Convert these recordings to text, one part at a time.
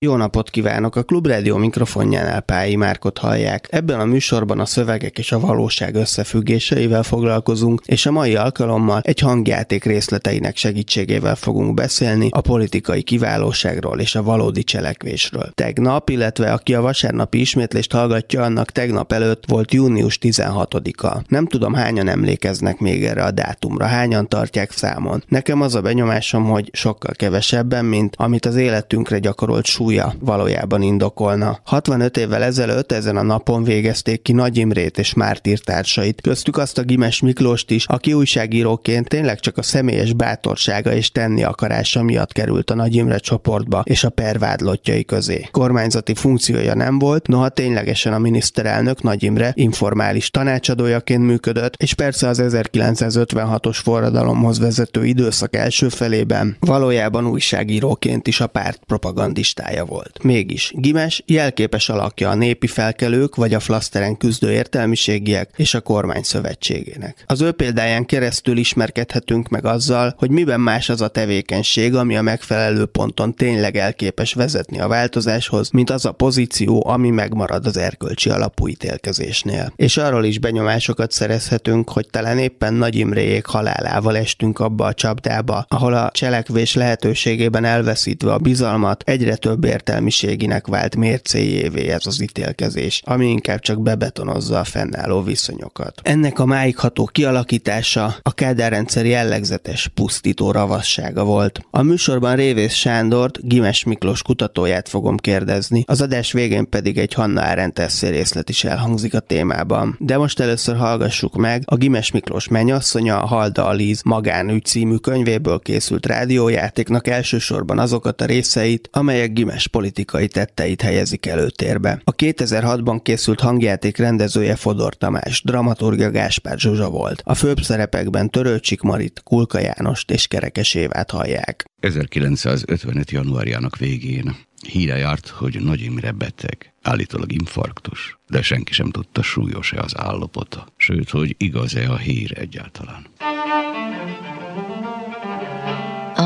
jó napot kívánok! A Klubrádió mikrofonjánál Pályi Márkot hallják. Ebben a műsorban a szövegek és a valóság összefüggéseivel foglalkozunk, és a mai alkalommal egy hangjáték részleteinek segítségével fogunk beszélni a politikai kiválóságról és a valódi cselekvésről. Tegnap, illetve aki a vasárnapi ismétlést hallgatja, annak tegnap előtt volt június 16-a. Nem tudom, hányan emlékeznek még erre a dátumra, hányan tartják számon. Nekem az a benyomásom, hogy sokkal kevesebben, mint amit az életünkre gyakorolt súly súlya valójában indokolna. 65 évvel ezelőtt ezen a napon végezték ki Nagy Imrét és Mártír társait, köztük azt a Gimes Miklóst is, aki újságíróként tényleg csak a személyes bátorsága és tenni akarása miatt került a Nagy Imre csoportba és a pervádlottjai közé. Kormányzati funkciója nem volt, noha ténylegesen a miniszterelnök Nagy Imre informális tanácsadójaként működött, és persze az 1956-os forradalomhoz vezető időszak első felében valójában újságíróként is a párt propagandistája pálya volt. Mégis, Gimes jelképes alakja a népi felkelők vagy a flaszteren küzdő értelmiségiek és a kormány szövetségének. Az ő példáján keresztül ismerkedhetünk meg azzal, hogy miben más az a tevékenység, ami a megfelelő ponton tényleg elképes vezetni a változáshoz, mint az a pozíció, ami megmarad az erkölcsi alapú ítélkezésnél. És arról is benyomásokat szerezhetünk, hogy talán éppen Nagy Imréjék halálával estünk abba a csapdába, ahol a cselekvés lehetőségében elveszítve a bizalmat egyre több értelmiséginek vált mércéjévé ez az ítélkezés, ami inkább csak bebetonozza a fennálló viszonyokat. Ennek a máigható kialakítása a Kádár rendszer jellegzetes pusztító ravassága volt. A műsorban Révész Sándort, Gimes Miklós kutatóját fogom kérdezni, az adás végén pedig egy Hanna Arendt részlet is elhangzik a témában. De most először hallgassuk meg a Gimes Miklós mennyasszonya, a Halda Alíz magánügy című könyvéből készült rádiójátéknak elsősorban azokat a részeit, amelyek Gimes nemes politikai tetteit helyezik előtérbe. A 2006-ban készült hangjáték rendezője Fodor Tamás, dramaturgia Gáspár Zsuzsa volt. A főbb szerepekben Törőcsik Marit, Kulka Jánost és Kerekes Évát hallják. 1955. januárjának végén híre járt, hogy Nagy Imre beteg, állítólag infarktus, de senki sem tudta súlyos-e az állapota, sőt, hogy igaz-e a hír egyáltalán.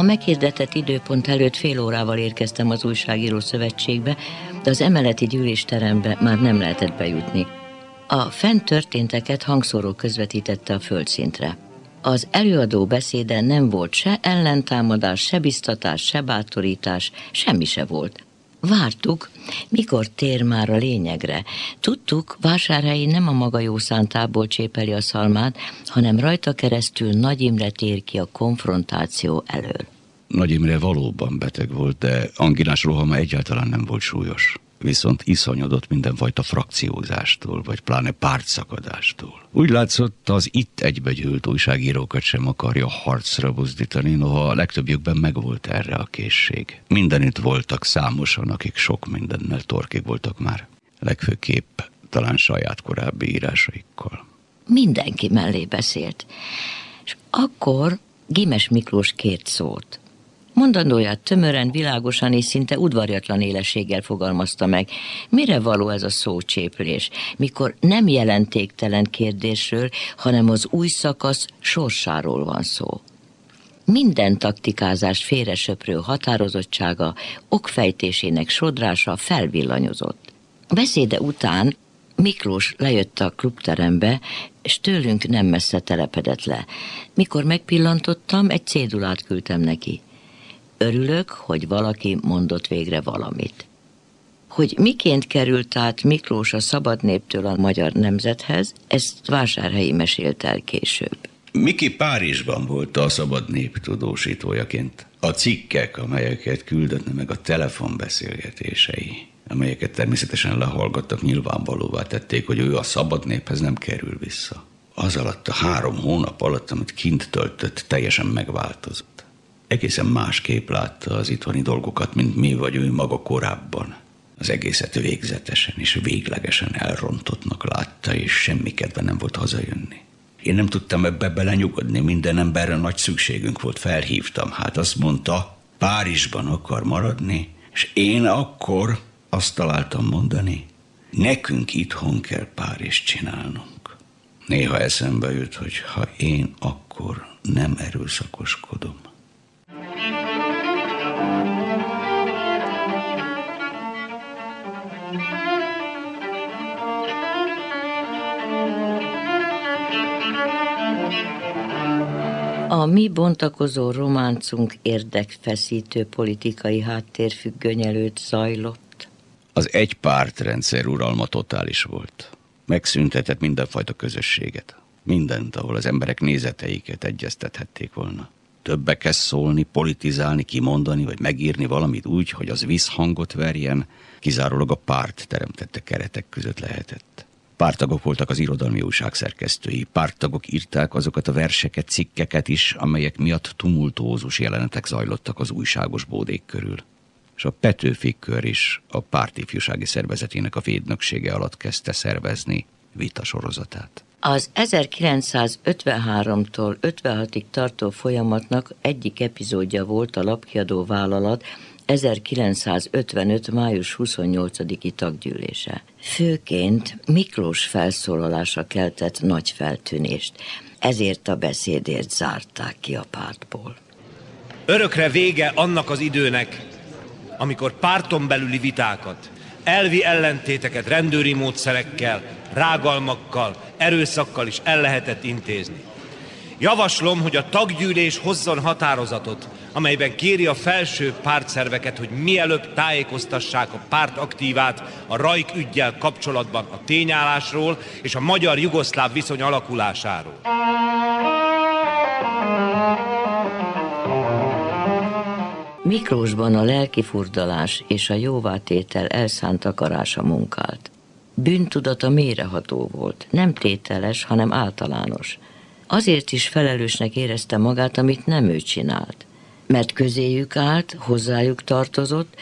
A meghirdetett időpont előtt fél órával érkeztem az újságíró szövetségbe, de az emeleti gyűlésterembe már nem lehetett bejutni. A fent történteket hangszóró közvetítette a földszintre. Az előadó beszéde nem volt se ellentámadás, se biztatás, se bátorítás, semmi se volt. Vártuk, mikor tér már a lényegre. Tudtuk, vásárhelyi nem a maga jó szántából csépeli a szalmát, hanem rajta keresztül Nagy Imre tér ki a konfrontáció elől. Nagy Imre valóban beteg volt, de anginás rohama egyáltalán nem volt súlyos. Viszont iszonyodott mindenfajta frakciózástól, vagy pláne pártszakadástól. Úgy látszott, az itt egybegyűlt újságírókat sem akarja harcra buzdítani, noha a legtöbbjükben megvolt erre a készség. Mindenütt voltak számosan, akik sok mindennel torkig voltak már. Legfőképp talán saját korábbi írásaikkal. Mindenki mellé beszélt. És akkor Gimes Miklós kért szót. Mondandóját tömören, világosan és szinte udvarjatlan élességgel fogalmazta meg. Mire való ez a szócséplés, mikor nem jelentéktelen kérdésről, hanem az új szakasz sorsáról van szó. Minden taktikázást félresöprő határozottsága, okfejtésének sodrása felvillanyozott. Beszéde után Miklós lejött a klubterembe, és tőlünk nem messze telepedett le. Mikor megpillantottam, egy cédulát küldtem neki – Örülök, hogy valaki mondott végre valamit. Hogy miként került át Miklós a szabad néptől a magyar nemzethez, ezt Vásárhelyi mesélt el később. Miki Párizsban volt a szabad nép tudósítójaként. A cikkek, amelyeket küldött meg a telefonbeszélgetései, amelyeket természetesen lehallgattak, nyilvánvalóvá tették, hogy ő a szabad néphez nem kerül vissza. Az alatt a három hónap alatt, amit kint töltött, teljesen megváltozott egészen másképp látta az itthoni dolgokat, mint mi vagy ő maga korábban. Az egészet végzetesen és véglegesen elrontottnak látta, és semmi kedve nem volt hazajönni. Én nem tudtam ebbe belenyugodni, minden emberre nagy szükségünk volt, felhívtam. Hát azt mondta, Párizsban akar maradni, és én akkor azt találtam mondani, Nekünk itthon kell Párizs csinálnunk. Néha eszembe jut, hogy ha én akkor nem erőszakoskodom. A mi bontakozó románcunk érdekfeszítő politikai háttérfüggöny előtt zajlott. Az egy pártrendszer uralma totális volt. Megszüntetett mindenfajta közösséget. Mindent, ahol az emberek nézeteiket egyeztethették volna. Többekhez szólni, politizálni, kimondani, vagy megírni valamit úgy, hogy az visszhangot verjen, kizárólag a párt teremtette keretek között lehetett. Pártagok voltak az irodalmi újság szerkesztői. Pártagok írták azokat a verseket, cikkeket is, amelyek miatt tumultózus jelenetek zajlottak az újságos bódék körül. És a Petőfi kör is a pártifjúsági szervezetének a védnöksége alatt kezdte szervezni vita sorozatát. Az 1953-tól 56-ig tartó folyamatnak egyik epizódja volt a lapkiadó vállalat 1955. május 28-i taggyűlése. Főként Miklós felszólalása keltett nagy feltűnést, ezért a beszédért zárták ki a pártból. Örökre vége annak az időnek, amikor párton belüli vitákat, elvi ellentéteket rendőri módszerekkel, rágalmakkal, erőszakkal is el lehetett intézni. Javaslom, hogy a taggyűlés hozzon határozatot, amelyben kéri a felső pártszerveket, hogy mielőbb tájékoztassák a párt aktívát a Rajk ügyjel kapcsolatban a tényállásról és a magyar-jugoszláv viszony alakulásáról. Miklósban a lelkifurdalás és a jóvátétel elszánt akarása munkált. Bűntudata méreható volt, nem tételes, hanem általános. Azért is felelősnek érezte magát, amit nem ő csinált. Mert közéjük állt, hozzájuk tartozott,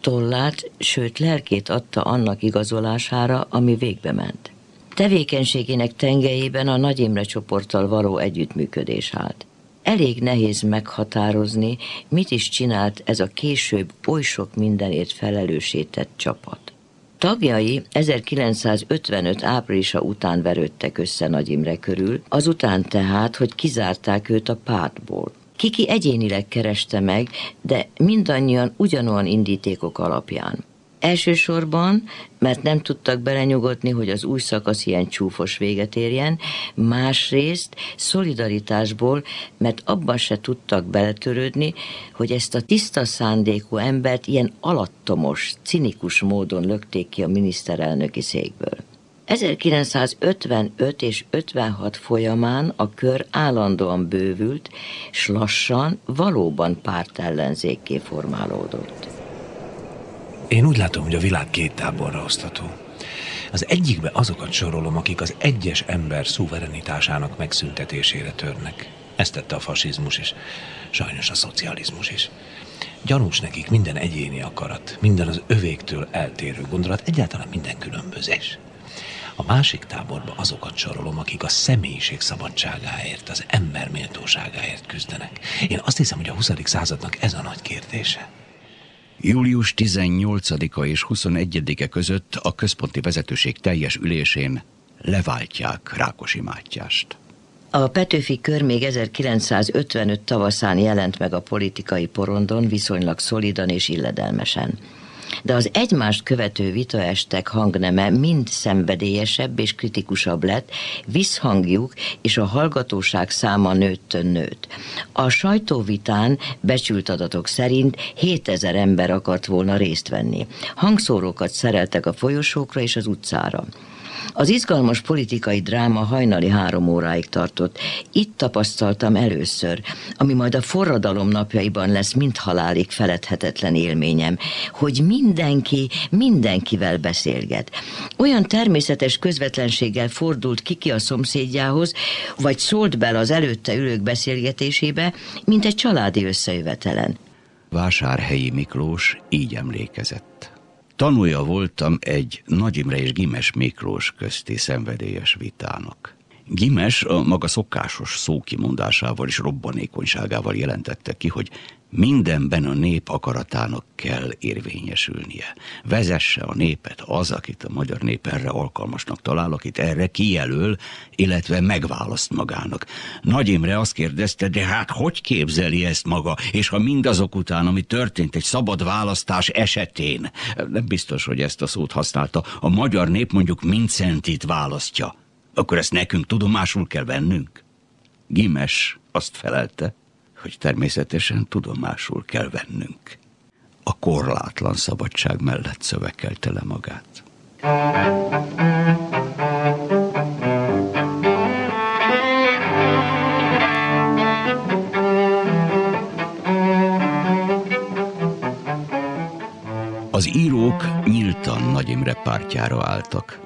tollát, sőt lelkét adta annak igazolására, ami végbe ment. Tevékenységének tengelyében a Nagy Imre csoporttal való együttműködés állt. Elég nehéz meghatározni, mit is csinált ez a később oly sok mindenért felelősített csapat. Tagjai 1955 áprilisa után verődtek össze Nagy Imre körül, azután tehát, hogy kizárták őt a pártból. Kiki egyénileg kereste meg, de mindannyian ugyanolyan indítékok alapján. Elsősorban, mert nem tudtak belenyugodni, hogy az új szakasz ilyen csúfos véget érjen, másrészt szolidaritásból, mert abban se tudtak beletörődni, hogy ezt a tiszta szándékú embert ilyen alattomos, cinikus módon lökték ki a miniszterelnöki székből. 1955 és 56 folyamán a kör állandóan bővült, s lassan valóban pártellenzékké formálódott. Én úgy látom, hogy a világ két táborra osztható. Az egyikbe azokat sorolom, akik az egyes ember szuverenitásának megszüntetésére törnek. Ezt tette a fasizmus is, sajnos a szocializmus is. Gyanús nekik minden egyéni akarat, minden az övéktől eltérő gondolat, egyáltalán minden különbözés. A másik táborba azokat sorolom, akik a személyiség szabadságáért, az ember méltóságáért küzdenek. Én azt hiszem, hogy a 20. századnak ez a nagy kérdése. Július 18-a és 21-e között a központi vezetőség teljes ülésén leváltják Rákosi Mátyást. A Petőfi kör még 1955 tavaszán jelent meg a politikai porondon viszonylag szolidan és illedelmesen de az egymást követő vitaestek hangneme mind szenvedélyesebb és kritikusabb lett, visszhangjuk és a hallgatóság száma nőttön nőtt. A sajtóvitán becsült adatok szerint 7000 ember akart volna részt venni. Hangszórókat szereltek a folyosókra és az utcára. Az izgalmas politikai dráma hajnali három óráig tartott. Itt tapasztaltam először, ami majd a forradalom napjaiban lesz mind halálig feledhetetlen élményem, hogy mindenki mindenkivel beszélget. Olyan természetes közvetlenséggel fordult kiki a szomszédjához, vagy szólt bele az előtte ülők beszélgetésébe, mint egy családi összejövetelen. Vásárhelyi Miklós így emlékezett. Tanulja voltam egy Nagy Imre és Gimes Miklós közti szenvedélyes vitának. Gimes a maga szokásos szókimondásával és robbanékonyságával jelentette ki, hogy mindenben a nép akaratának kell érvényesülnie. Vezesse a népet az, akit a magyar nép erre alkalmasnak talál, akit erre kijelöl, illetve megválaszt magának. Nagy Imre azt kérdezte, de hát hogy képzeli ezt maga, és ha mindazok után, ami történt egy szabad választás esetén, nem biztos, hogy ezt a szót használta, a magyar nép mondjuk Mincentit választja, akkor ezt nekünk tudomásul kell vennünk? Gimes azt felelte, hogy természetesen tudomásul kell vennünk. A korlátlan szabadság mellett szövekelte le magát. Az írók nyíltan Nagy Imre pártjára álltak.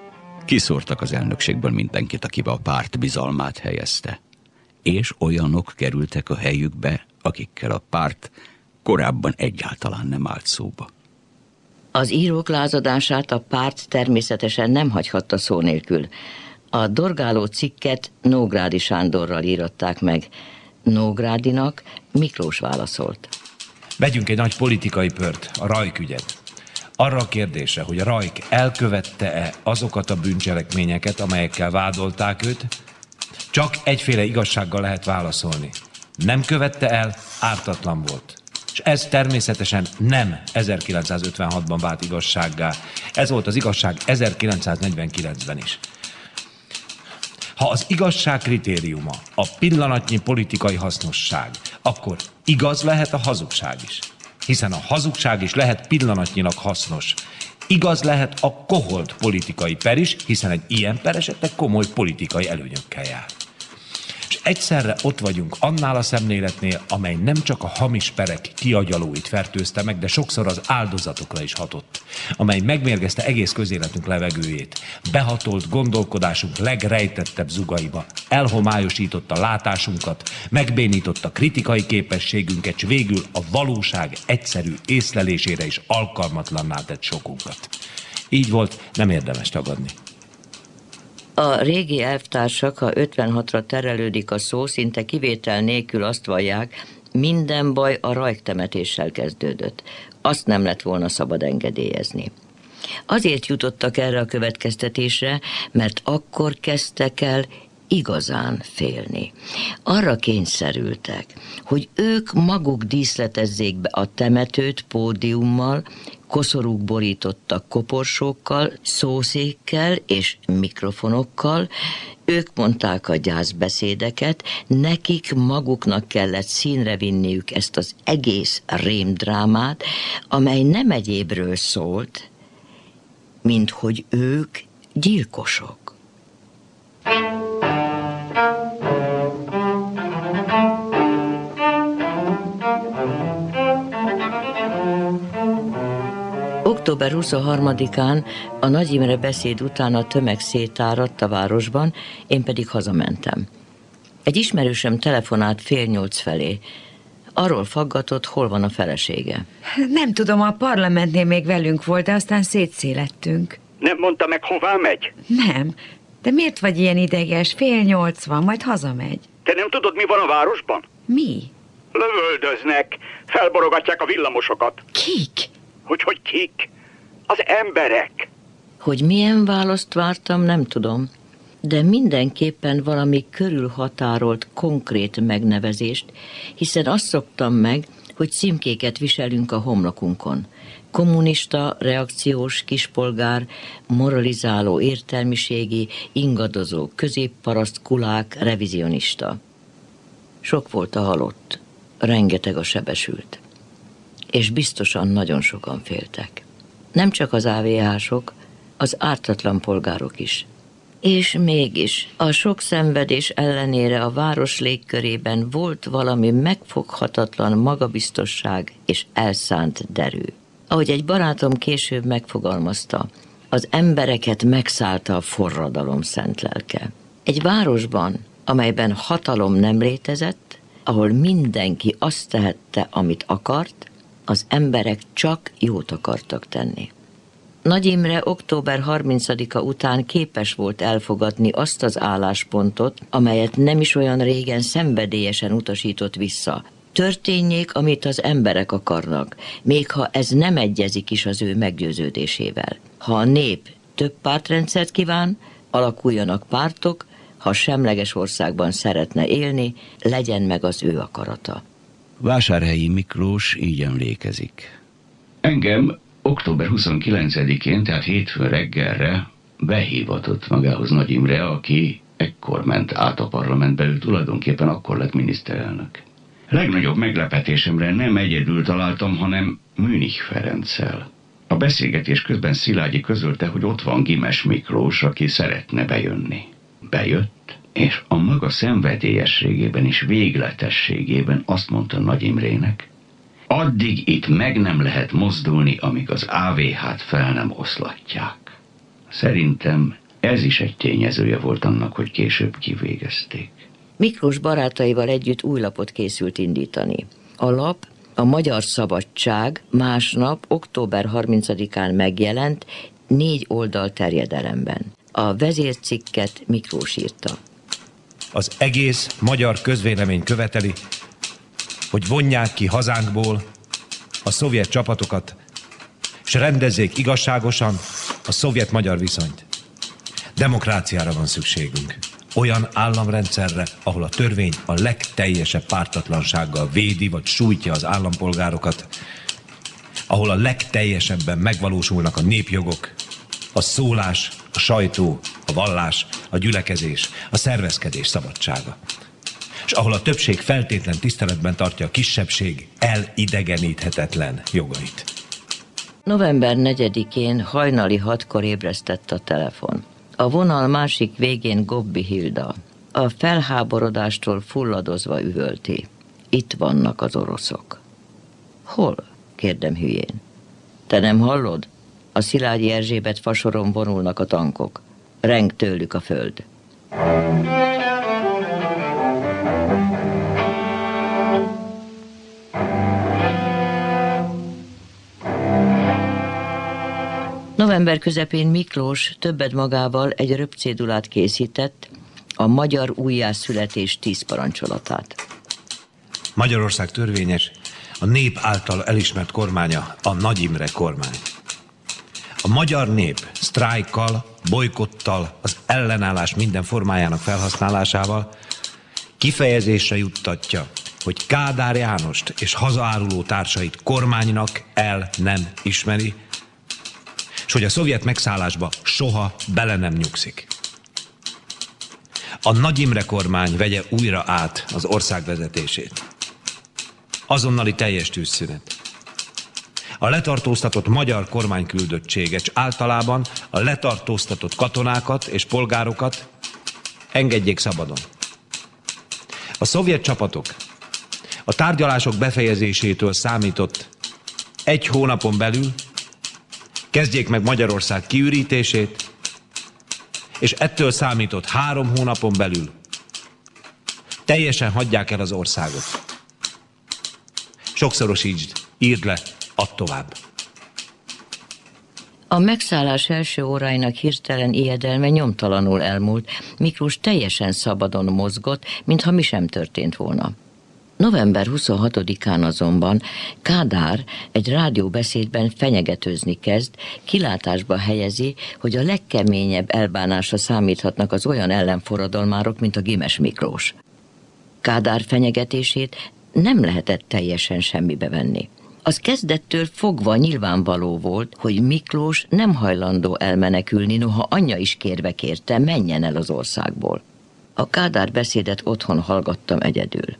Kiszórtak az elnökségből mindenkit, akivel a párt bizalmát helyezte és olyanok kerültek a helyükbe, akikkel a párt korábban egyáltalán nem állt szóba. Az írók lázadását a párt természetesen nem hagyhatta szó nélkül. A dorgáló cikket Nógrádi Sándorral írották meg. Nógrádinak Miklós válaszolt. Vegyünk egy nagy politikai pört, a Rajk ügyet. Arra a kérdésre, hogy a Rajk elkövette-e azokat a bűncselekményeket, amelyekkel vádolták őt, csak egyféle igazsággal lehet válaszolni. Nem követte el, ártatlan volt. És ez természetesen nem 1956-ban vált igazsággá. Ez volt az igazság 1949-ben is. Ha az igazság kritériuma a pillanatnyi politikai hasznosság, akkor igaz lehet a hazugság is. Hiszen a hazugság is lehet pillanatnyilag hasznos. Igaz lehet a koholt politikai per is, hiszen egy ilyen per esetleg komoly politikai előnyökkel jár egyszerre ott vagyunk annál a szemléletnél, amely nem csak a hamis perek kiagyalóit fertőzte meg, de sokszor az áldozatokra is hatott, amely megmérgezte egész közéletünk levegőjét, behatolt gondolkodásunk legrejtettebb zugaiba, elhomályosította látásunkat, megbénította kritikai képességünket, és végül a valóság egyszerű észlelésére is alkalmatlanná tett sokunkat. Így volt, nem érdemes tagadni. A régi elvtársak, ha 56-ra terelődik a szó, szinte kivétel nélkül azt vallják, minden baj a rajktemetéssel kezdődött. Azt nem lett volna szabad engedélyezni. Azért jutottak erre a következtetésre, mert akkor kezdtek el igazán félni. Arra kényszerültek, hogy ők maguk díszletezzék be a temetőt pódiummal, koszorúk borítottak koporsókkal, szószékkel és mikrofonokkal, ők mondták a gyászbeszédeket, nekik maguknak kellett színre vinniük ezt az egész rémdrámát, amely nem egyébről szólt, mint hogy ők gyilkosok. Október 23-án a Nagy Imre beszéd után a tömeg szétáradt a városban, én pedig hazamentem. Egy ismerősöm telefonált fél nyolc felé. Arról faggatott, hol van a felesége. Nem tudom, a parlamentnél még velünk volt, de aztán szétszélettünk. Nem mondta meg, hová megy? Nem. De miért vagy ilyen ideges? Fél nyolc van, majd hazamegy. Te nem tudod, mi van a városban? Mi? Lövöldöznek, felborogatják a villamosokat. Kik? Hogy hogy kik? Az emberek. Hogy milyen választ vártam, nem tudom, de mindenképpen valami körülhatárolt, konkrét megnevezést, hiszen azt szoktam meg, hogy címkéket viselünk a homlokunkon. Kommunista, reakciós, kispolgár, moralizáló, értelmiségi, ingadozó, középparaszt, kulák, revizionista. Sok volt a halott, rengeteg a sebesült. És biztosan nagyon sokan féltek. Nem csak az AVH-sok, az ártatlan polgárok is. És mégis a sok szenvedés ellenére a város légkörében volt valami megfoghatatlan magabiztosság és elszánt derű. Ahogy egy barátom később megfogalmazta, az embereket megszállta a forradalom szent lelke. Egy városban, amelyben hatalom nem létezett, ahol mindenki azt tehette, amit akart, az emberek csak jót akartak tenni. Nagy Imre október 30-a után képes volt elfogadni azt az álláspontot, amelyet nem is olyan régen szenvedélyesen utasított vissza. Történjék, amit az emberek akarnak, még ha ez nem egyezik is az ő meggyőződésével. Ha a nép több pártrendszert kíván, alakuljanak pártok, ha semleges országban szeretne élni, legyen meg az ő akarata. Vásárhelyi Miklós így emlékezik. Engem október 29-én, tehát hétfőn reggelre behívatott magához Nagy Imre, aki ekkor ment át a parlamentbe, ő tulajdonképpen akkor lett miniszterelnök. Legnagyobb meglepetésemre nem egyedül találtam, hanem Münich Ferenccel. A beszélgetés közben Szilágyi közölte, hogy ott van Gimes Miklós, aki szeretne bejönni. Bejött, és a maga szenvedélyességében és végletességében azt mondta Nagy Imrének, addig itt meg nem lehet mozdulni, amíg az AVH-t fel nem oszlatják. Szerintem ez is egy tényezője volt annak, hogy később kivégezték. Miklós barátaival együtt új lapot készült indítani. A lap a Magyar Szabadság másnap, október 30-án megjelent négy oldal terjedelemben. A vezércikket Miklós írta. Az egész magyar közvélemény követeli, hogy vonják ki hazánkból a szovjet csapatokat, és rendezzék igazságosan a szovjet-magyar viszonyt. Demokráciára van szükségünk. Olyan államrendszerre, ahol a törvény a legteljesebb pártatlansággal védi vagy sújtja az állampolgárokat, ahol a legteljesebben megvalósulnak a népjogok, a szólás, a sajtó, a vallás, a gyülekezés, a szervezkedés szabadsága. És ahol a többség feltétlen tiszteletben tartja a kisebbség elidegeníthetetlen jogait. November 4-én hajnali hatkor ébresztett a telefon. A vonal másik végén Gobbi Hilda. A felháborodástól fulladozva üvölti. Itt vannak az oroszok. Hol? kérdem hülyén. Te nem hallod? A Szilágyi Erzsébet fasoron vonulnak a tankok. Reng tőlük a föld. November közepén Miklós többet magával egy röpcédulát készített, a magyar újjászületés tíz parancsolatát. Magyarország törvényes, a nép által elismert kormánya a Nagy Imre kormány. A magyar nép sztrájkkal, bolykottal, az ellenállás minden formájának felhasználásával kifejezésre juttatja, hogy Kádár Jánost és hazaáruló társait kormánynak el nem ismeri, és hogy a szovjet megszállásba soha bele nem nyugszik. A Nagy Imre kormány vegye újra át az ország vezetését. Azonnali teljes tűzszünet. A letartóztatott magyar kormányküldöttsége, és általában a letartóztatott katonákat és polgárokat engedjék szabadon. A szovjet csapatok a tárgyalások befejezésétől számított egy hónapon belül kezdjék meg Magyarország kiürítését, és ettől számított három hónapon belül teljesen hagyják el az országot. Sokszorosítsd, írd le, add tovább. A megszállás első óráinak hirtelen ijedelme nyomtalanul elmúlt, Miklós teljesen szabadon mozgott, mintha mi sem történt volna. November 26-án azonban Kádár egy rádióbeszédben fenyegetőzni kezd, kilátásba helyezi, hogy a legkeményebb elbánásra számíthatnak az olyan ellenforradalmárok, mint a Gimes Miklós. Kádár fenyegetését nem lehetett teljesen semmibe venni. Az kezdettől fogva nyilvánvaló volt, hogy Miklós nem hajlandó elmenekülni, noha anyja is kérve kérte, menjen el az országból. A Kádár beszédet otthon hallgattam egyedül.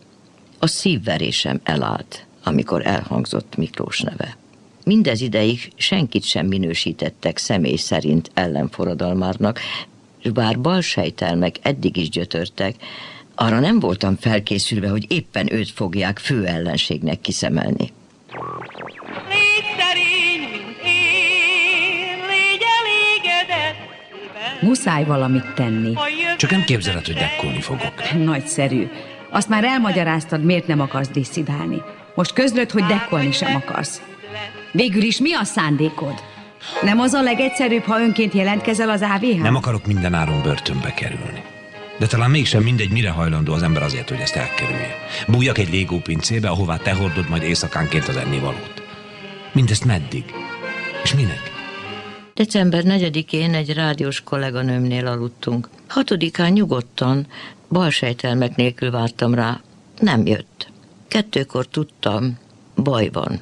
A szívverésem elállt, amikor elhangzott Miklós neve. Mindez ideig senkit sem minősítettek személy szerint ellenforradalmárnak, és bár balsejtelmek eddig is gyötörtek, arra nem voltam felkészülve, hogy éppen őt fogják fő ellenségnek kiszemelni. Légy szerény, mint én, légy elégedett. Muszáj valamit tenni. Csak nem képzeled, hogy dekkolni fogok. Nagyszerű. Azt már elmagyaráztad, miért nem akarsz disszidálni. Most közlöd, hogy dekkolni sem akarsz. Végül is mi a szándékod? Nem az a legegyszerűbb, ha önként jelentkezel az AVH? Nem akarok minden áron börtönbe kerülni. De talán mégsem mindegy, mire hajlandó az ember azért, hogy ezt elkerülje. Bújjak egy légópincébe, ahová te hordod majd éjszakánként az ennivalót. Mindezt meddig? És minek? December 4-én egy rádiós kolléganőmnél aludtunk. Hatodikán nyugodtan, balsejtelmek nélkül vártam rá. Nem jött. Kettőkor tudtam, baj van.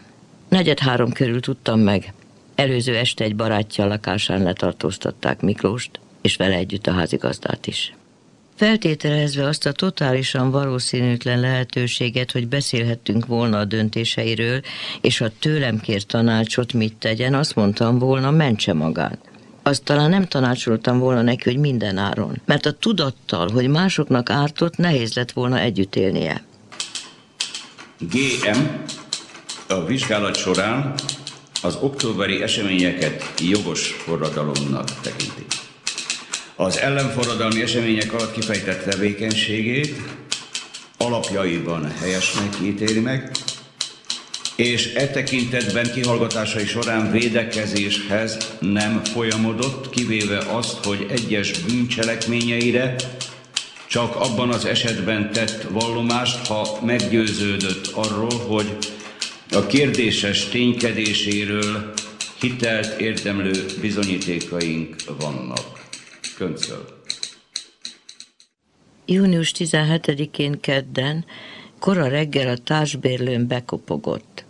Negyed három körül tudtam meg. Előző este egy barátja lakásán letartóztatták Miklóst, és vele együtt a házigazdát is. Feltételezve azt a totálisan valószínűtlen lehetőséget, hogy beszélhettünk volna a döntéseiről, és ha tőlem kér tanácsot, mit tegyen, azt mondtam volna, mentse magát. Azt talán nem tanácsoltam volna neki, hogy minden áron, mert a tudattal, hogy másoknak ártott, nehéz lett volna együtt élnie. GM a vizsgálat során az októberi eseményeket jogos forradalomnak tekinti. Az ellenforradalmi események alatt kifejtett tevékenységét alapjaiban helyesnek ítéli meg, és e tekintetben kihallgatásai során védekezéshez nem folyamodott, kivéve azt, hogy egyes bűncselekményeire csak abban az esetben tett vallomást, ha meggyőződött arról, hogy a kérdéses ténykedéséről hitelt érdemlő bizonyítékaink vannak. Köncöl. Június 17-én kedden, kora reggel a társbérlőn bekopogott.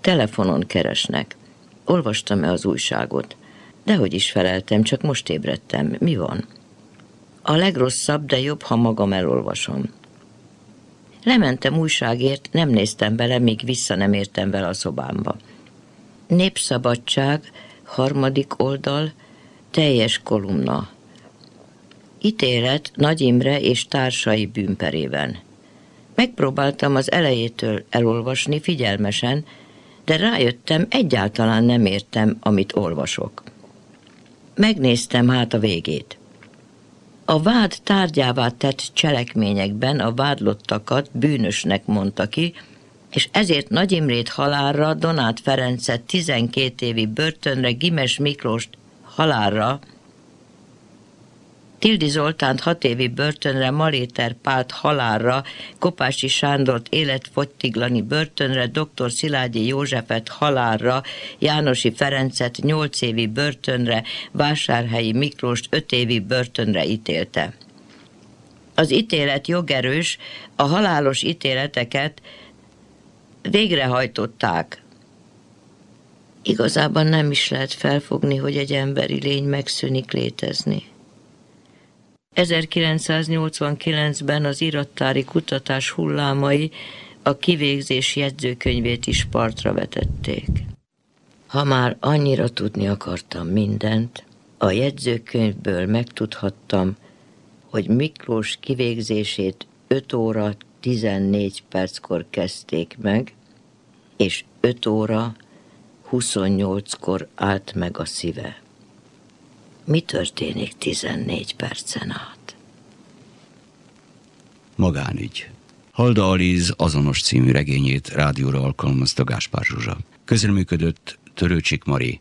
Telefonon keresnek. Olvastam-e az újságot? Dehogy is feleltem, csak most ébredtem. Mi van? A legrosszabb, de jobb, ha magam elolvasom. Lementem újságért, nem néztem bele, míg vissza nem értem vele a szobámba. Népszabadság, harmadik oldal, teljes kolumna. Ítélet Nagy Imre és társai bűnperében. Megpróbáltam az elejétől elolvasni figyelmesen, de rájöttem, egyáltalán nem értem, amit olvasok. Megnéztem hát a végét. A vád tárgyává tett cselekményekben a vádlottakat bűnösnek mondta ki, és ezért Nagy Imrét halálra, Donát Ferencet 12 évi börtönre, Gimes Miklóst halálra, Tildi Zoltánt hat évi börtönre, Maléter Pált halálra, Kopási Sándort életfogytiglani börtönre, dr. Szilágyi Józsefet halálra, Jánosi Ferencet nyolc évi börtönre, Vásárhelyi Miklóst öt évi börtönre ítélte. Az ítélet jogerős, a halálos ítéleteket végrehajtották. Igazában nem is lehet felfogni, hogy egy emberi lény megszűnik létezni. 1989-ben az irattári kutatás hullámai a kivégzés jegyzőkönyvét is partra vetették. Ha már annyira tudni akartam mindent, a jegyzőkönyvből megtudhattam, hogy Miklós kivégzését 5 óra 14 perckor kezdték meg, és 5 óra 28-kor állt meg a szíve. Mi történik 14 percen át? Magánügy. Halda Aliz azonos című regényét rádióra alkalmazta Gáspár Zsuzsa. Közreműködött Törőcsik Mari,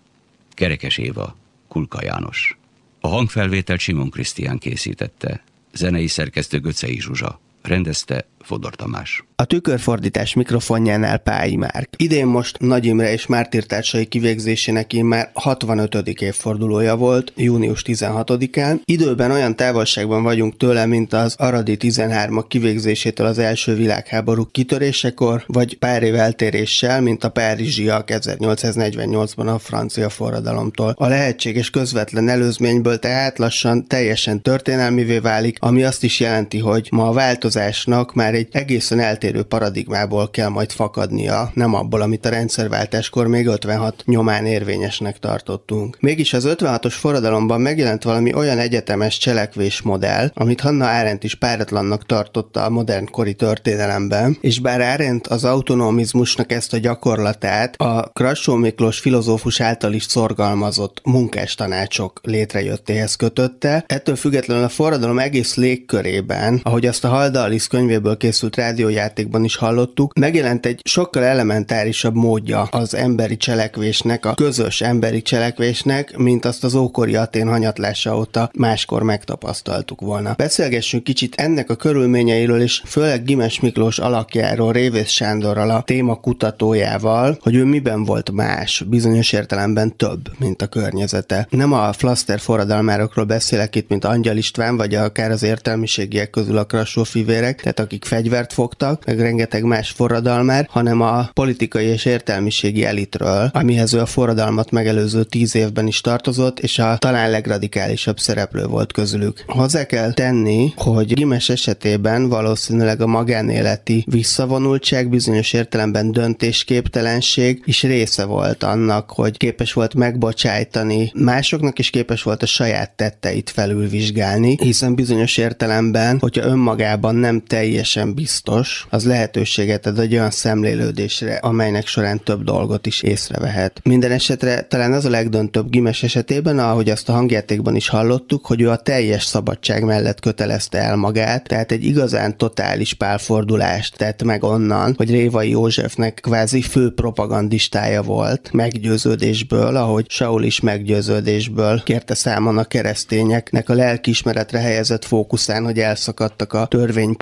Kerekes Éva, Kulka János. A hangfelvételt Simon Krisztián készítette, zenei szerkesztő Göcei Zsuzsa, rendezte Fodor Tamás. A tükörfordítás mikrofonjánál Pályi Márk. Idén most Nagy Imre és mártírtársai kivégzésének már 65. évfordulója volt, június 16-án. Időben olyan távolságban vagyunk tőle, mint az Aradi 13-ak kivégzésétől az első világháború kitörésekor, vagy pár év eltéréssel, mint a párizsiak 1848-ban a francia forradalomtól. A lehetséges közvetlen előzményből tehát lassan teljesen történelmivé válik, ami azt is jelenti, hogy ma a változásnak már egy egészen eltérő paradigmából kell majd fakadnia, nem abból, amit a rendszerváltáskor még 56 nyomán érvényesnek tartottunk. Mégis az 56-os forradalomban megjelent valami olyan egyetemes cselekvésmodell, amit Hanna Arendt is páratlannak tartotta a modern kori történelemben, és bár Arendt az autonomizmusnak ezt a gyakorlatát a Krassó Miklós filozófus által is szorgalmazott munkástanácsok létrejöttéhez kötötte, ettől függetlenül a forradalom egész légkörében, ahogy azt a Halda Alice könyvéből készült rádiójátékban is hallottuk, megjelent egy sokkal elementárisabb módja az emberi cselekvésnek, a közös emberi cselekvésnek, mint azt az ókori Atén hanyatlása óta máskor megtapasztaltuk volna. Beszélgessünk kicsit ennek a körülményeiről, és főleg Gimes Miklós alakjáról, Révész Sándorral, a téma kutatójával, hogy ő miben volt más, bizonyos értelemben több, mint a környezete. Nem a flaster forradalmárokról beszélek itt, mint Angyal István, vagy akár az értelmiségiek közül a Krassó fivérek, tehát akik fegyvert fogtak, meg rengeteg más forradalmár, hanem a politikai és értelmiségi elitről, amihez ő a forradalmat megelőző tíz évben is tartozott, és a talán legradikálisabb szereplő volt közülük. Hozzá kell tenni, hogy Gimes esetében valószínűleg a magánéleti visszavonultság, bizonyos értelemben döntésképtelenség is része volt annak, hogy képes volt megbocsájtani másoknak, és képes volt a saját tetteit felülvizsgálni, hiszen bizonyos értelemben, hogyha önmagában nem teljesen biztos, az lehetőséget ad egy olyan szemlélődésre, amelynek során több dolgot is észrevehet. Minden esetre talán az a legdöntőbb Gimes esetében, ahogy azt a hangjátékban is hallottuk, hogy ő a teljes szabadság mellett kötelezte el magát, tehát egy igazán totális pálfordulást tett meg onnan, hogy Révai Józsefnek kvázi fő propagandistája volt, meggyőződésből, ahogy Saul is meggyőződésből kérte számon a keresztényeknek a lelkiismeretre helyezett fókuszán, hogy elszakadtak a törvény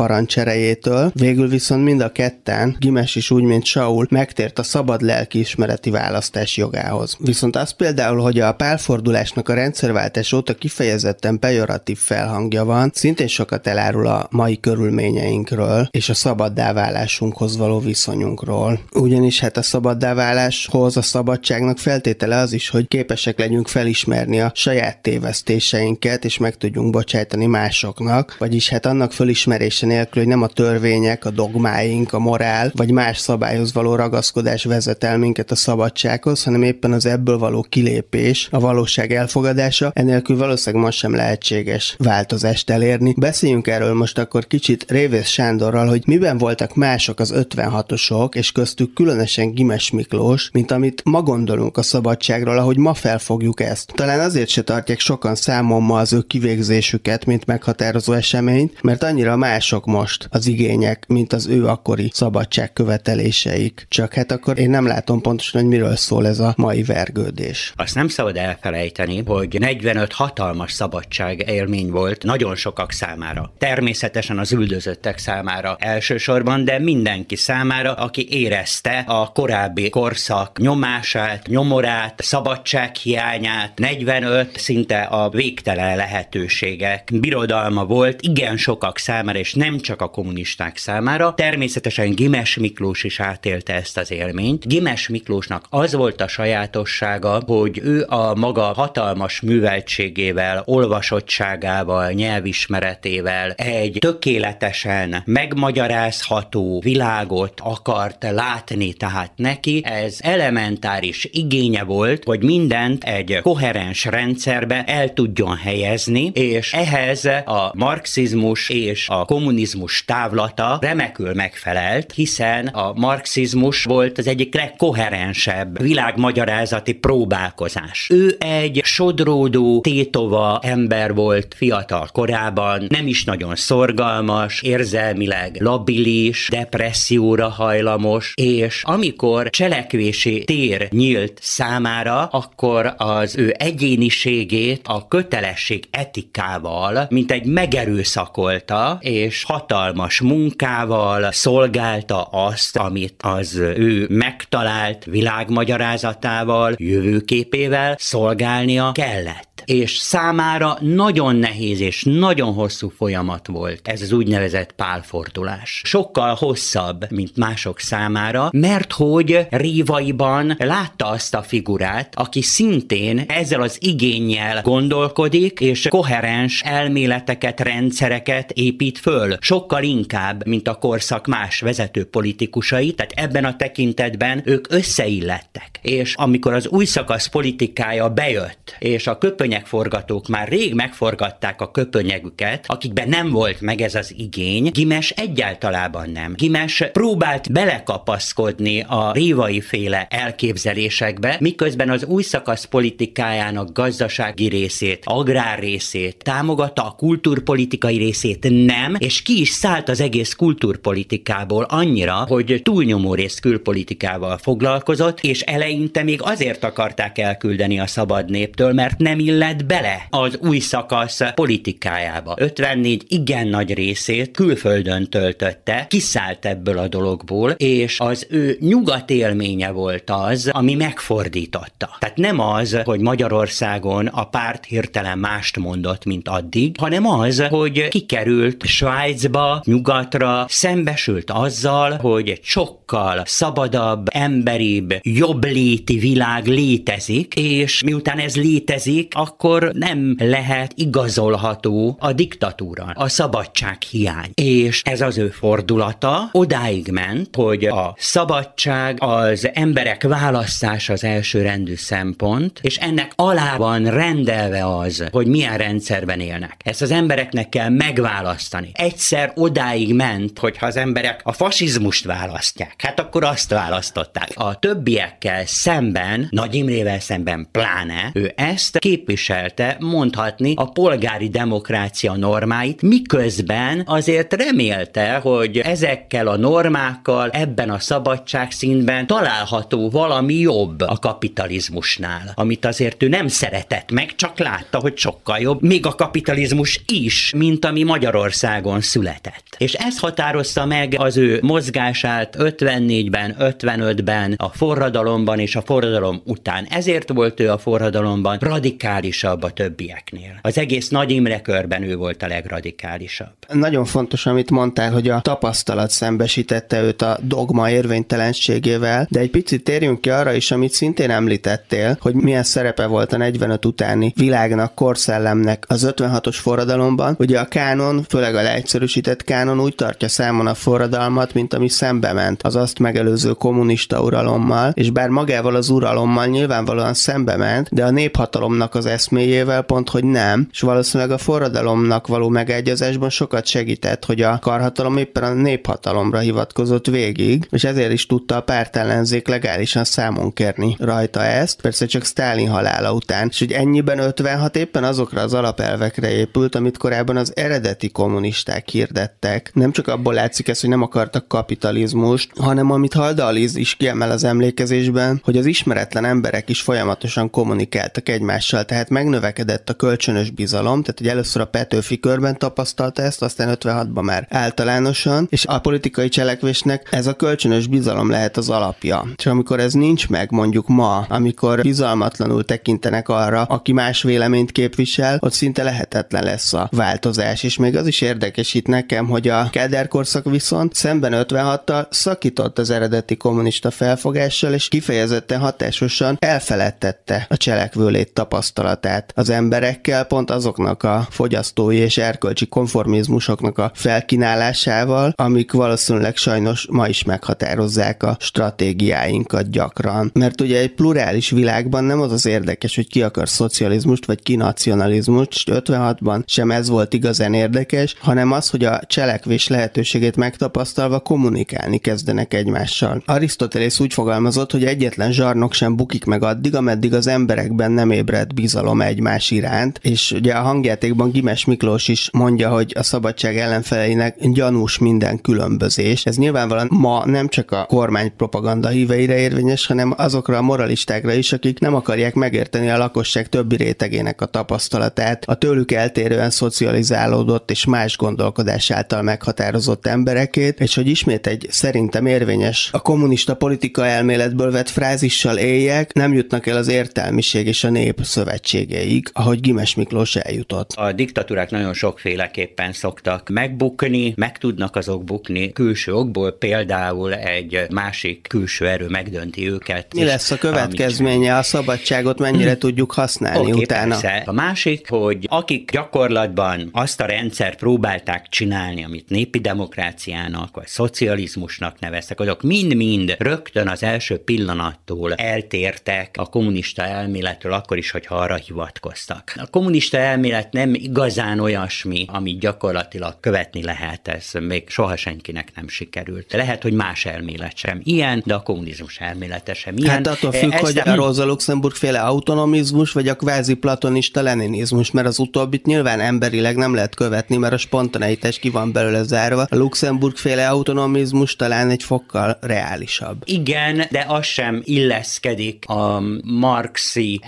parancserejétől. Végül viszont mind a ketten, Gimes is úgy, mint Saul, megtért a szabad lelkiismereti választás jogához. Viszont az például, hogy a pálfordulásnak a rendszerváltás óta kifejezetten pejoratív felhangja van, szintén sokat elárul a mai körülményeinkről és a szabaddá válásunkhoz való viszonyunkról. Ugyanis hát a szabaddá váláshoz a szabadságnak feltétele az is, hogy képesek legyünk felismerni a saját tévesztéseinket, és meg tudjunk bocsájtani másoknak, vagyis hát annak fölismerése nélkül, hogy nem a törvények, a dogmáink, a morál, vagy más szabályhoz való ragaszkodás vezet el minket a szabadsághoz, hanem éppen az ebből való kilépés, a valóság elfogadása, enélkül valószínűleg most sem lehetséges változást elérni. Beszéljünk erről most akkor kicsit Révész Sándorral, hogy miben voltak mások az 56-osok, és köztük különösen Gimes Miklós, mint amit ma gondolunk a szabadságról, ahogy ma felfogjuk ezt. Talán azért se tartják sokan számon ma az ő kivégzésüket, mint meghatározó eseményt, mert annyira mások most az igények, mint az ő akkori szabadság követeléseik. Csak hát akkor én nem látom pontosan, hogy miről szól ez a mai vergődés. Azt nem szabad elfelejteni, hogy 45 hatalmas szabadság élmény volt nagyon sokak számára. Természetesen az üldözöttek számára elsősorban, de mindenki számára, aki érezte a korábbi korszak nyomását, nyomorát, szabadság hiányát, 45 szinte a végtelen lehetőségek birodalma volt, igen sokak számára, és nem csak a kommunisták számára. Természetesen Gimes Miklós is átélte ezt az élményt. Gimes Miklósnak az volt a sajátossága, hogy ő a maga hatalmas műveltségével, olvasottságával, nyelvismeretével egy tökéletesen megmagyarázható világot akart látni, tehát neki ez elementáris igénye volt, hogy mindent egy koherens rendszerbe el tudjon helyezni, és ehhez a marxizmus és a kommunizmus távlata remekül megfelelt, hiszen a marxizmus volt az egyik legkoherensebb világmagyarázati próbálkozás. Ő egy sodródó, tétova ember volt fiatal korában, nem is nagyon szorgalmas, érzelmileg labilis, depresszióra hajlamos, és amikor cselekvési tér nyílt számára, akkor az ő egyéniségét a kötelesség etikával, mint egy megerőszakolta, és hatalmas munkával szolgálta azt, amit az ő megtalált világmagyarázatával, jövőképével szolgálnia kellett és számára nagyon nehéz és nagyon hosszú folyamat volt ez az úgynevezett pálfordulás. Sokkal hosszabb, mint mások számára, mert hogy Rívaiban látta azt a figurát, aki szintén ezzel az igényel gondolkodik, és koherens elméleteket, rendszereket épít föl. Sokkal inkább, mint a korszak más vezető politikusai, tehát ebben a tekintetben ők összeillettek. És amikor az új szakasz politikája bejött, és a köpöny köpenyegforgatók már rég megforgatták a köpönyegüket, akikben nem volt meg ez az igény, Gimes egyáltalában nem. Gimes próbált belekapaszkodni a révai féle elképzelésekbe, miközben az új szakasz politikájának gazdasági részét, agrár részét támogatta, a kultúrpolitikai részét nem, és ki is szállt az egész kultúrpolitikából annyira, hogy túlnyomó rész külpolitikával foglalkozott, és eleinte még azért akarták elküldeni a szabad néptől, mert nem illett bele az új szakasz politikájába. 54 igen nagy részét külföldön töltötte, kiszállt ebből a dologból, és az ő nyugat élménye volt az, ami megfordította. Tehát nem az, hogy Magyarországon a párt hirtelen mást mondott, mint addig, hanem az, hogy kikerült Svájcba, nyugatra, szembesült azzal, hogy egy sokkal szabadabb, emberibb, jobb léti világ létezik, és miután ez létezik, akkor nem lehet igazolható a diktatúra, a szabadság hiány. És ez az ő fordulata odáig ment, hogy a szabadság, az emberek választása az elsőrendű szempont, és ennek alá van rendelve az, hogy milyen rendszerben élnek. Ezt az embereknek kell megválasztani. Egyszer odáig ment, hogyha az emberek a fasizmust választják, hát akkor azt választották. A többiekkel szemben, Nagy Imrével szemben pláne, ő ezt képviselte, mondhatni a polgári demokrácia normáit, miközben azért remélte, hogy ezekkel a normákkal ebben a szabadság színben található valami jobb a kapitalizmusnál, amit azért ő nem szeretett meg, csak látta, hogy sokkal jobb, még a kapitalizmus is, mint ami Magyarországon született. És ez határozta meg az ő mozgását 54-ben, 55-ben, a forradalomban és a forradalom után. Ezért volt ő a forradalomban radikálisabb a többieknél. Az egész Nagy Imre körben ő volt a legradikálisabb. Nagyon fontos, amit mondtál, hogy a tapasztalat szembesítette őt a dogma érvénytelenségével, de egy picit térjünk ki arra is, amit szintén említettél, hogy milyen szerepe volt a 45 utáni világnak, korszellemnek az 56-os forradalomban. Ugye a kánon, főleg a leegyszerűsített kánon úgy tartja számon a forradalmat, mint ami szembe ment az azt megelőző kommunista uralommal, és bár magával az uralommal nyilvánvalóan szembe ment, de a néphatalomnak az eszméjével pont, hogy nem, és valószínűleg a forradalomnak való megegyezésben sokat segített, hogy a karhatalom éppen a néphatalomra hivatkozott végig, és ezért is tudta a pártellenzék legálisan számon kérni rajta ezt, persze csak Stalin halála után, és hogy ennyiben 56 éppen azokra az alapelvekre épült, amit korábban az eredeti kommunisták hirdettek. Nem csak abból látszik ez, hogy nem akartak kapitalizmust, hanem amit Halda Aliz is kiemel az emlékezésben, hogy az ismeretlen emberek is folyamatosan kommunikáltak egymással, tehát megnövekedett a kölcsönös bizalom, tehát hogy először a Petőfi körben tapasztalta ezt, aztán 56-ban már általánosan, és a politikai cselekvésnek ez a kölcsönös bizalom lehet az alapja. És amikor ez nincs meg mondjuk ma, amikor bizalmatlanul tekintenek arra, aki más véleményt képvisel, ott szinte lehetetlen lesz a változás. És még az is érdekes itt nekem, hogy a Kádár korszak viszont szemben 56-tal szakított az eredeti kommunista felfogással, és kifejezetten hatásosan elfeledtette a cselekvőlét tapasztalatát az emberekkel, pont azoknak a fogyasztói és erkölcsi konformizmusoknak a felkínálásával, amik valószínűleg sajnos ma is meghatározzák a stratégiáinkat gyakran. Mert ugye egy plurális világban nem az az érdekes, hogy ki akar szocializmust vagy ki nacionalizmust, 56-ban sem ez volt igazán érdekes, hanem az, hogy a cselekvés lehetőségét megtapasztalva kommunikálni kezdenek egymással. Arisztotelész úgy fogalmazott, hogy egyetlen zsarnok sem bukik meg addig, ameddig az emberekben nem ébred bizalom egymás iránt, és ugye a hangjátékban Gimes Miklós is mondja, hogy a szabadság ellenfeleinek gyanús minden különbözés. Ez nyilvánvalóan ma nem csak a kormány propaganda híveire érvényes, hanem azokra a moralistákra is, akik nem akarják megérteni a lakosság többi rétegének a tapasztalatát, a tőlük eltérően szocializálódott és más gondolkodás által meghatározott emberekét, és hogy ismét egy szerintem érvényes a kommunista politika elméletből vett frázissal éljek, nem jutnak el az értelmiség és a nép szövetségeig, ahogy Gimes Miklós eljutott. A diktatúrák nagyon sokféleképpen szoktak megbukni, meg tudnak azok bukni külső okból, például egy másik külső erő megdönti őket. Mi lesz a következménye, a szabadságot mennyire tudjuk használni okay, utána? Persze. A másik, hogy akik gyakorlatban azt a rendszert próbálták csinálni, amit népi demokráciának vagy szocializmusnak neveztek, azok mind-mind rögtön az első pillanattól eltértek a kommunista elméletről, akkor is, hogyha arra hivatkoztak. A kommunista elmélet nem igazán olyasmi, amit gyakorlatilag követni lehet, ez még soha senkinek nem sikerült. Lehet, hogy más elmélet sem ilyen, de a kommunizmus elmélete sem ilyen. Hát attól függ, Ezt hogy a Rosa Luxemburg féle autonomizmus, vagy a kvázi platonista leninizmus, mert az utóbbit nyilván emberileg nem lehet követni, mert a spontaneitás ki van belőle zárva. A Luxemburg féle autonomizmus talán egy fokkal reálisabb. Igen, de az sem illeszkedik a marxi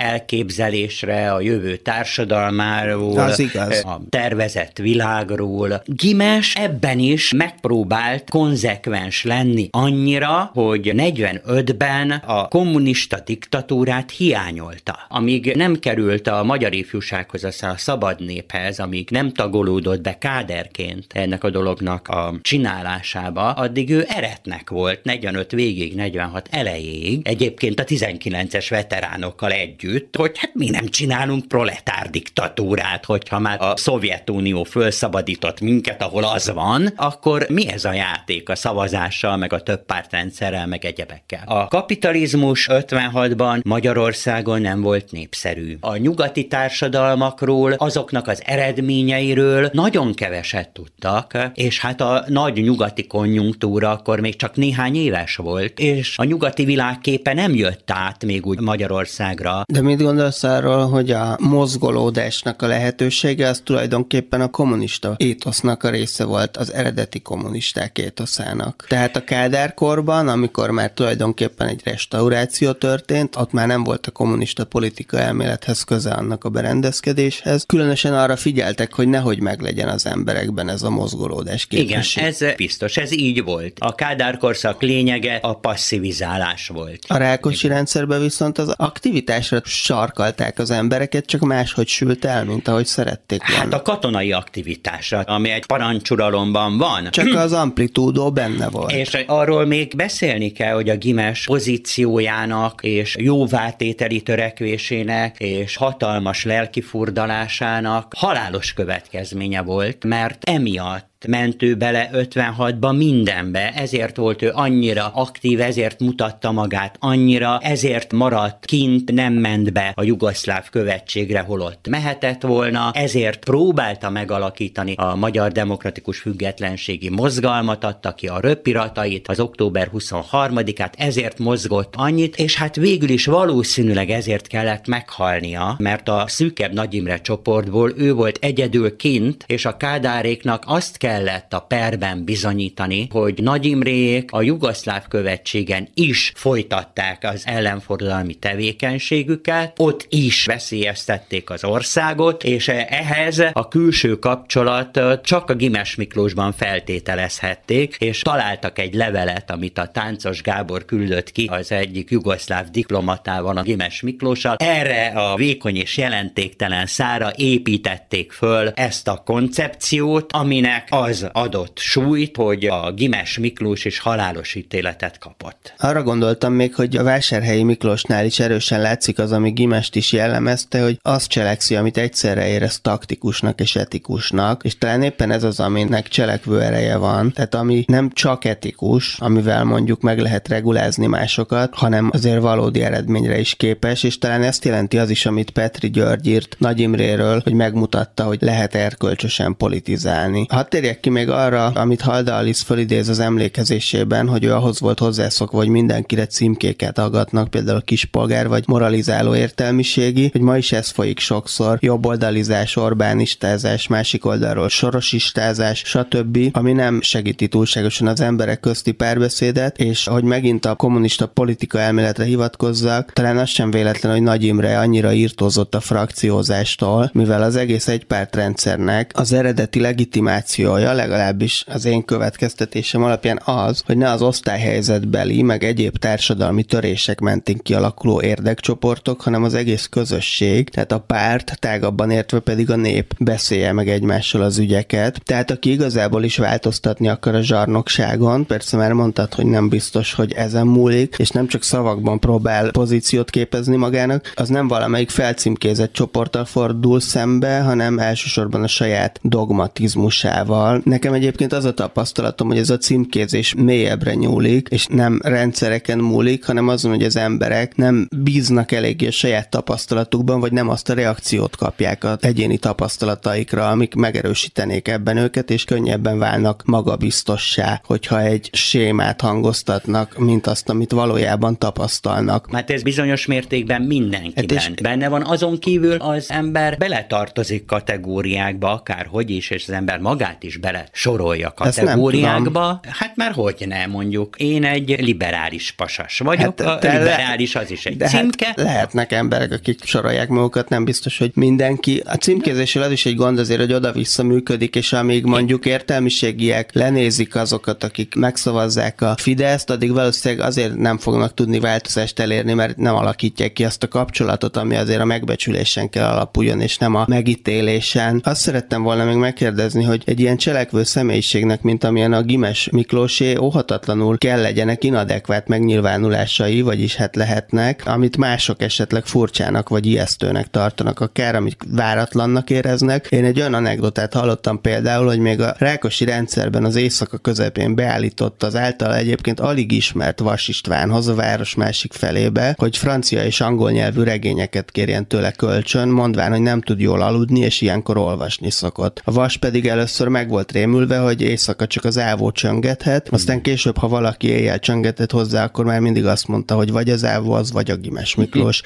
elképzelésre, a jövő társadalmáról, Az igaz. a tervezett világról. Gimes ebben is megpróbált konzekvens lenni annyira, hogy 45-ben a kommunista diktatúrát hiányolta. Amíg nem került a magyar ifjúsághoz, aztán a szabad néphez, amíg nem tagolódott be káderként ennek a dolognak a csinálásába, addig ő eretnek volt 45 végig, 46 elejéig, egyébként a 19-es veteránokkal együtt, hogy hát mi nem csinálunk proletár diktatúrát, hogyha már a Szovjetunió felszabadított minket, ahol az van, akkor mi ez a játék a szavazással, meg a több pártrendszerrel, meg egyebekkel. A kapitalizmus 56-ban Magyarországon nem volt népszerű. A nyugati társadalmakról, azoknak az eredményeiről nagyon keveset tudtak, és hát a nagy nyugati konjunktúra akkor még csak néhány éves volt, és a nyugati világképe nem jött át még úgy Magyarországra. De mit gondolsz arról, hogy a mozgolódásnak a lehetősége az tulajdonképpen a kommunista étosznak a része volt, az eredeti kommunisták étoszának. Tehát a Kádár korban, amikor már tulajdonképpen egy restauráció történt, ott már nem volt a kommunista politika elmélethez köze annak a berendezkedéshez. Különösen arra figyeltek, hogy nehogy meglegyen az emberekben ez a mozgolódás Igen, képesség. ez biztos, ez így volt. A Kádár korszak lényege a passzivizálás volt. A Rákosi rendszerben viszont az aktivitásra sarkalták az embereket, csak máshogy sült el, mint ahogy szerették volna. Hát a katonai aktivitásra, ami egy parancsuralomban van. Csak az amplitúdó benne volt. És arról még beszélni kell, hogy a Gimes pozíciójának és jóvátételi törekvésének és hatalmas lelkifurdalásának halálos következménye volt, mert emiatt ment ő bele 56-ba mindenbe, ezért volt ő annyira aktív, ezért mutatta magát annyira, ezért maradt kint, nem ment be a jugoszláv követségre, holott mehetett volna, ezért próbálta megalakítani a Magyar Demokratikus Függetlenségi Mozgalmat, adta ki a röpiratait, az október 23-át, ezért mozgott annyit, és hát végül is valószínűleg ezért kellett meghalnia, mert a szűkebb Nagy Imre csoportból ő volt egyedül kint, és a Kádáréknak azt kellett a perben bizonyítani, hogy Nagy Imrék a jugoszláv követségen is folytatták az ellenforradalmi tevékenységüket, ott is veszélyeztették az országot, és ehhez a külső kapcsolat csak a Gimes Miklósban feltételezhették, és találtak egy levelet, amit a Táncos Gábor küldött ki az egyik jugoszláv diplomatával, a Gimes Miklóssal. Erre a vékony és jelentéktelen szára építették föl ezt a koncepciót, aminek az adott súlyt, hogy a Gimes Miklós is halálos ítéletet kapott. Arra gondoltam még, hogy a vásárhelyi Miklósnál is erősen látszik az, ami Gimest is jellemezte, hogy azt cselekszi, amit egyszerre érez taktikusnak és etikusnak, és talán éppen ez az, aminek cselekvő ereje van. Tehát ami nem csak etikus, amivel mondjuk meg lehet regulázni másokat, hanem azért valódi eredményre is képes, és talán ezt jelenti az is, amit Petri György írt Nagy Imréről, hogy megmutatta, hogy lehet erkölcsösen politizálni. Hadd térjek ki még arra, amit Halda Alice fölidéz az emlékezésében, hogy ő ahhoz volt hozzászokva, hogy mindenkire címkéket aggatnak, például a kispolgár vagy moralizáló értelmiségi, hogy ma is ez folyik sokszor, jobboldalizás, Orbánistázás, másik oldalról sorosistázás, stb., ami nem segíti túlságosan az emberek közti párbeszédet, és hogy megint a kommunista politika elméletre hivatkozzak, talán az sem véletlen, hogy Nagy Imre annyira írtózott a frakciózástól, mivel az egész egypártrendszernek az eredeti legitimációja, legalábbis az én következtetésem alapján az, hogy ne az osztályhelyzetbeli, meg egyéb társadalmi törések mentén kialakuló érdekcsoportok, hanem az egész közösség, tehát a párt, tágabban értve pedig a nép beszélje meg egymással az ügyeket. Tehát aki igazából is változtatni akar a zsarnokságon, persze már mondtad, hogy nem biztos, hogy ezen múlik, és nem csak szavakban próbál pozíciót képezni magának, az nem valamelyik felcímkézett csoporttal fordul szembe, hanem elsősorban a saját dogmatizmusával, magával. Nekem egyébként az a tapasztalatom, hogy ez a címkézés mélyebbre nyúlik, és nem rendszereken múlik, hanem azon, hogy az emberek nem bíznak eléggé a saját tapasztalatukban, vagy nem azt a reakciót kapják az egyéni tapasztalataikra, amik megerősítenék ebben őket, és könnyebben válnak magabiztossá, hogyha egy sémát hangoztatnak, mint azt, amit valójában tapasztalnak. Mert ez bizonyos mértékben mindenkiben. Hát Benne van azon kívül az ember beletartozik kategóriákba, akárhogy is, és az ember magát is bele sorolja kategóriákba. Hát már hogy ne mondjuk. Én egy liberális pasas vagyok, hát, a liberális az is egy de hát címke. Hát lehetnek emberek, akik sorolják magukat, nem biztos, hogy mindenki. A címkézéssel az is egy gond azért, hogy oda-vissza működik, és amíg mondjuk értelmiségiek lenézik azokat, akik megszavazzák a Fideszt, addig valószínűleg azért nem fognak tudni változást elérni, mert nem alakítják ki azt a kapcsolatot, ami azért a megbecsülésen kell alapuljon, és nem a megítélésen. Azt szerettem volna még megkérdezni, hogy egy ilyen cselekvő személyiségnek, mint amilyen a Gimes Miklósé, óhatatlanul kell legyenek inadekvát megnyilvánulásai, vagyis hát lehetnek, amit mások esetleg furcsának vagy ijesztőnek tartanak, akár amit váratlannak éreznek. Én egy olyan anekdotát hallottam például, hogy még a Rákosi rendszerben az éjszaka közepén beállított az által egyébként alig ismert Vas Istvánhoz a város másik felébe, hogy francia és angol nyelvű regényeket kérjen tőle kölcsön, mondván, hogy nem tud jól aludni, és ilyenkor olvasni szokott. A Vas pedig először meg volt rémülve, hogy éjszaka csak az ávó csöngethet, aztán később, ha valaki éjjel csöngetett hozzá, akkor már mindig azt mondta, hogy vagy az ávó az, vagy a Gimes Miklós.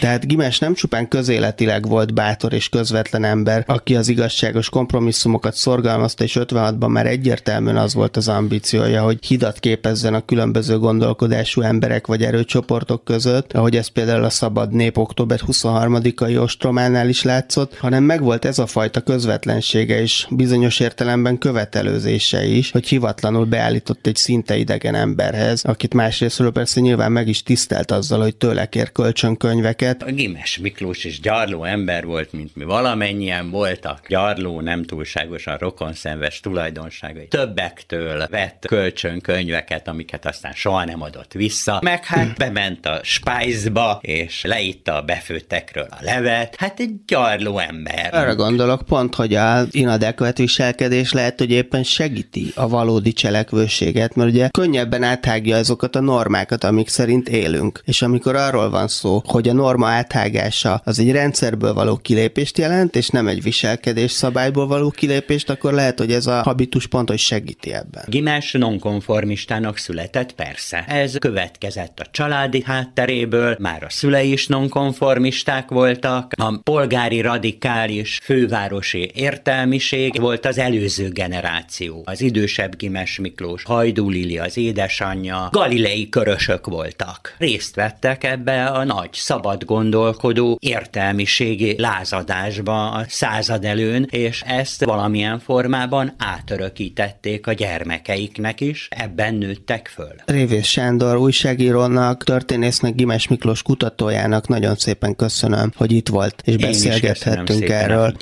Tehát Gimes nem csupán közéletileg volt bátor és közvetlen ember, aki az igazságos kompromisszumokat szorgalmazta, és 56-ban már egyértelműen az volt az ambíciója, hogy hidat képezzen a különböző gondolkodású emberek vagy erőcsoportok között, ahogy ez például a Szabad Nép október 23-ai ostrománál is látszott, hanem megvolt ez a fajta közvetlensége és bizonyos értelemben követelőzése is, hogy hivatlanul beállított egy szinte idegen emberhez, akit másrésztről persze nyilván meg is tisztelt azzal, hogy tőle kér kölcsönkönyveket. A Gimes Miklós is gyarló ember volt, mint mi valamennyien voltak. Gyarló, nem túlságosan rokonszenves tulajdonságai. Többektől vett kölcsönkönyveket, amiket aztán soha nem adott vissza. Meg hát bement a spájzba, és leitta a befőttekről a levet. Hát egy gyarló ember. Arra gondolok pont, hogy a inadekvet viselkedés lehet, hogy éppen segíti a valódi cselekvőséget, mert ugye könnyebben áthágja azokat a normákat, amik szerint élünk. És amikor arról van szó, hogy a norma áthágása az egy rendszerből való kilépést jelent, és nem egy viselkedés szabályból való kilépést, akkor lehet, hogy ez a habitus pont, hogy segíti ebben. Gimás nonkonformistának született, persze. Ez következett a családi hátteréből, már a szülei is nonkonformisták voltak, a polgári radikális fővárosi értelmiség volt az előző generáció. Az idősebb Gimes Miklós, Hajdú Lili az édesanyja, galilei körösök voltak. Részt vettek ebbe a nagy, szabad gondolkodó értelmiségi lázadásba a század előn, és ezt valamilyen formában átörökítették a gyermekeiknek is, ebben nőttek föl. Révész Sándor újságírónak, történésznek, Gimes Miklós kutatójának nagyon szépen köszönöm, hogy itt volt, és beszélgethettünk erről.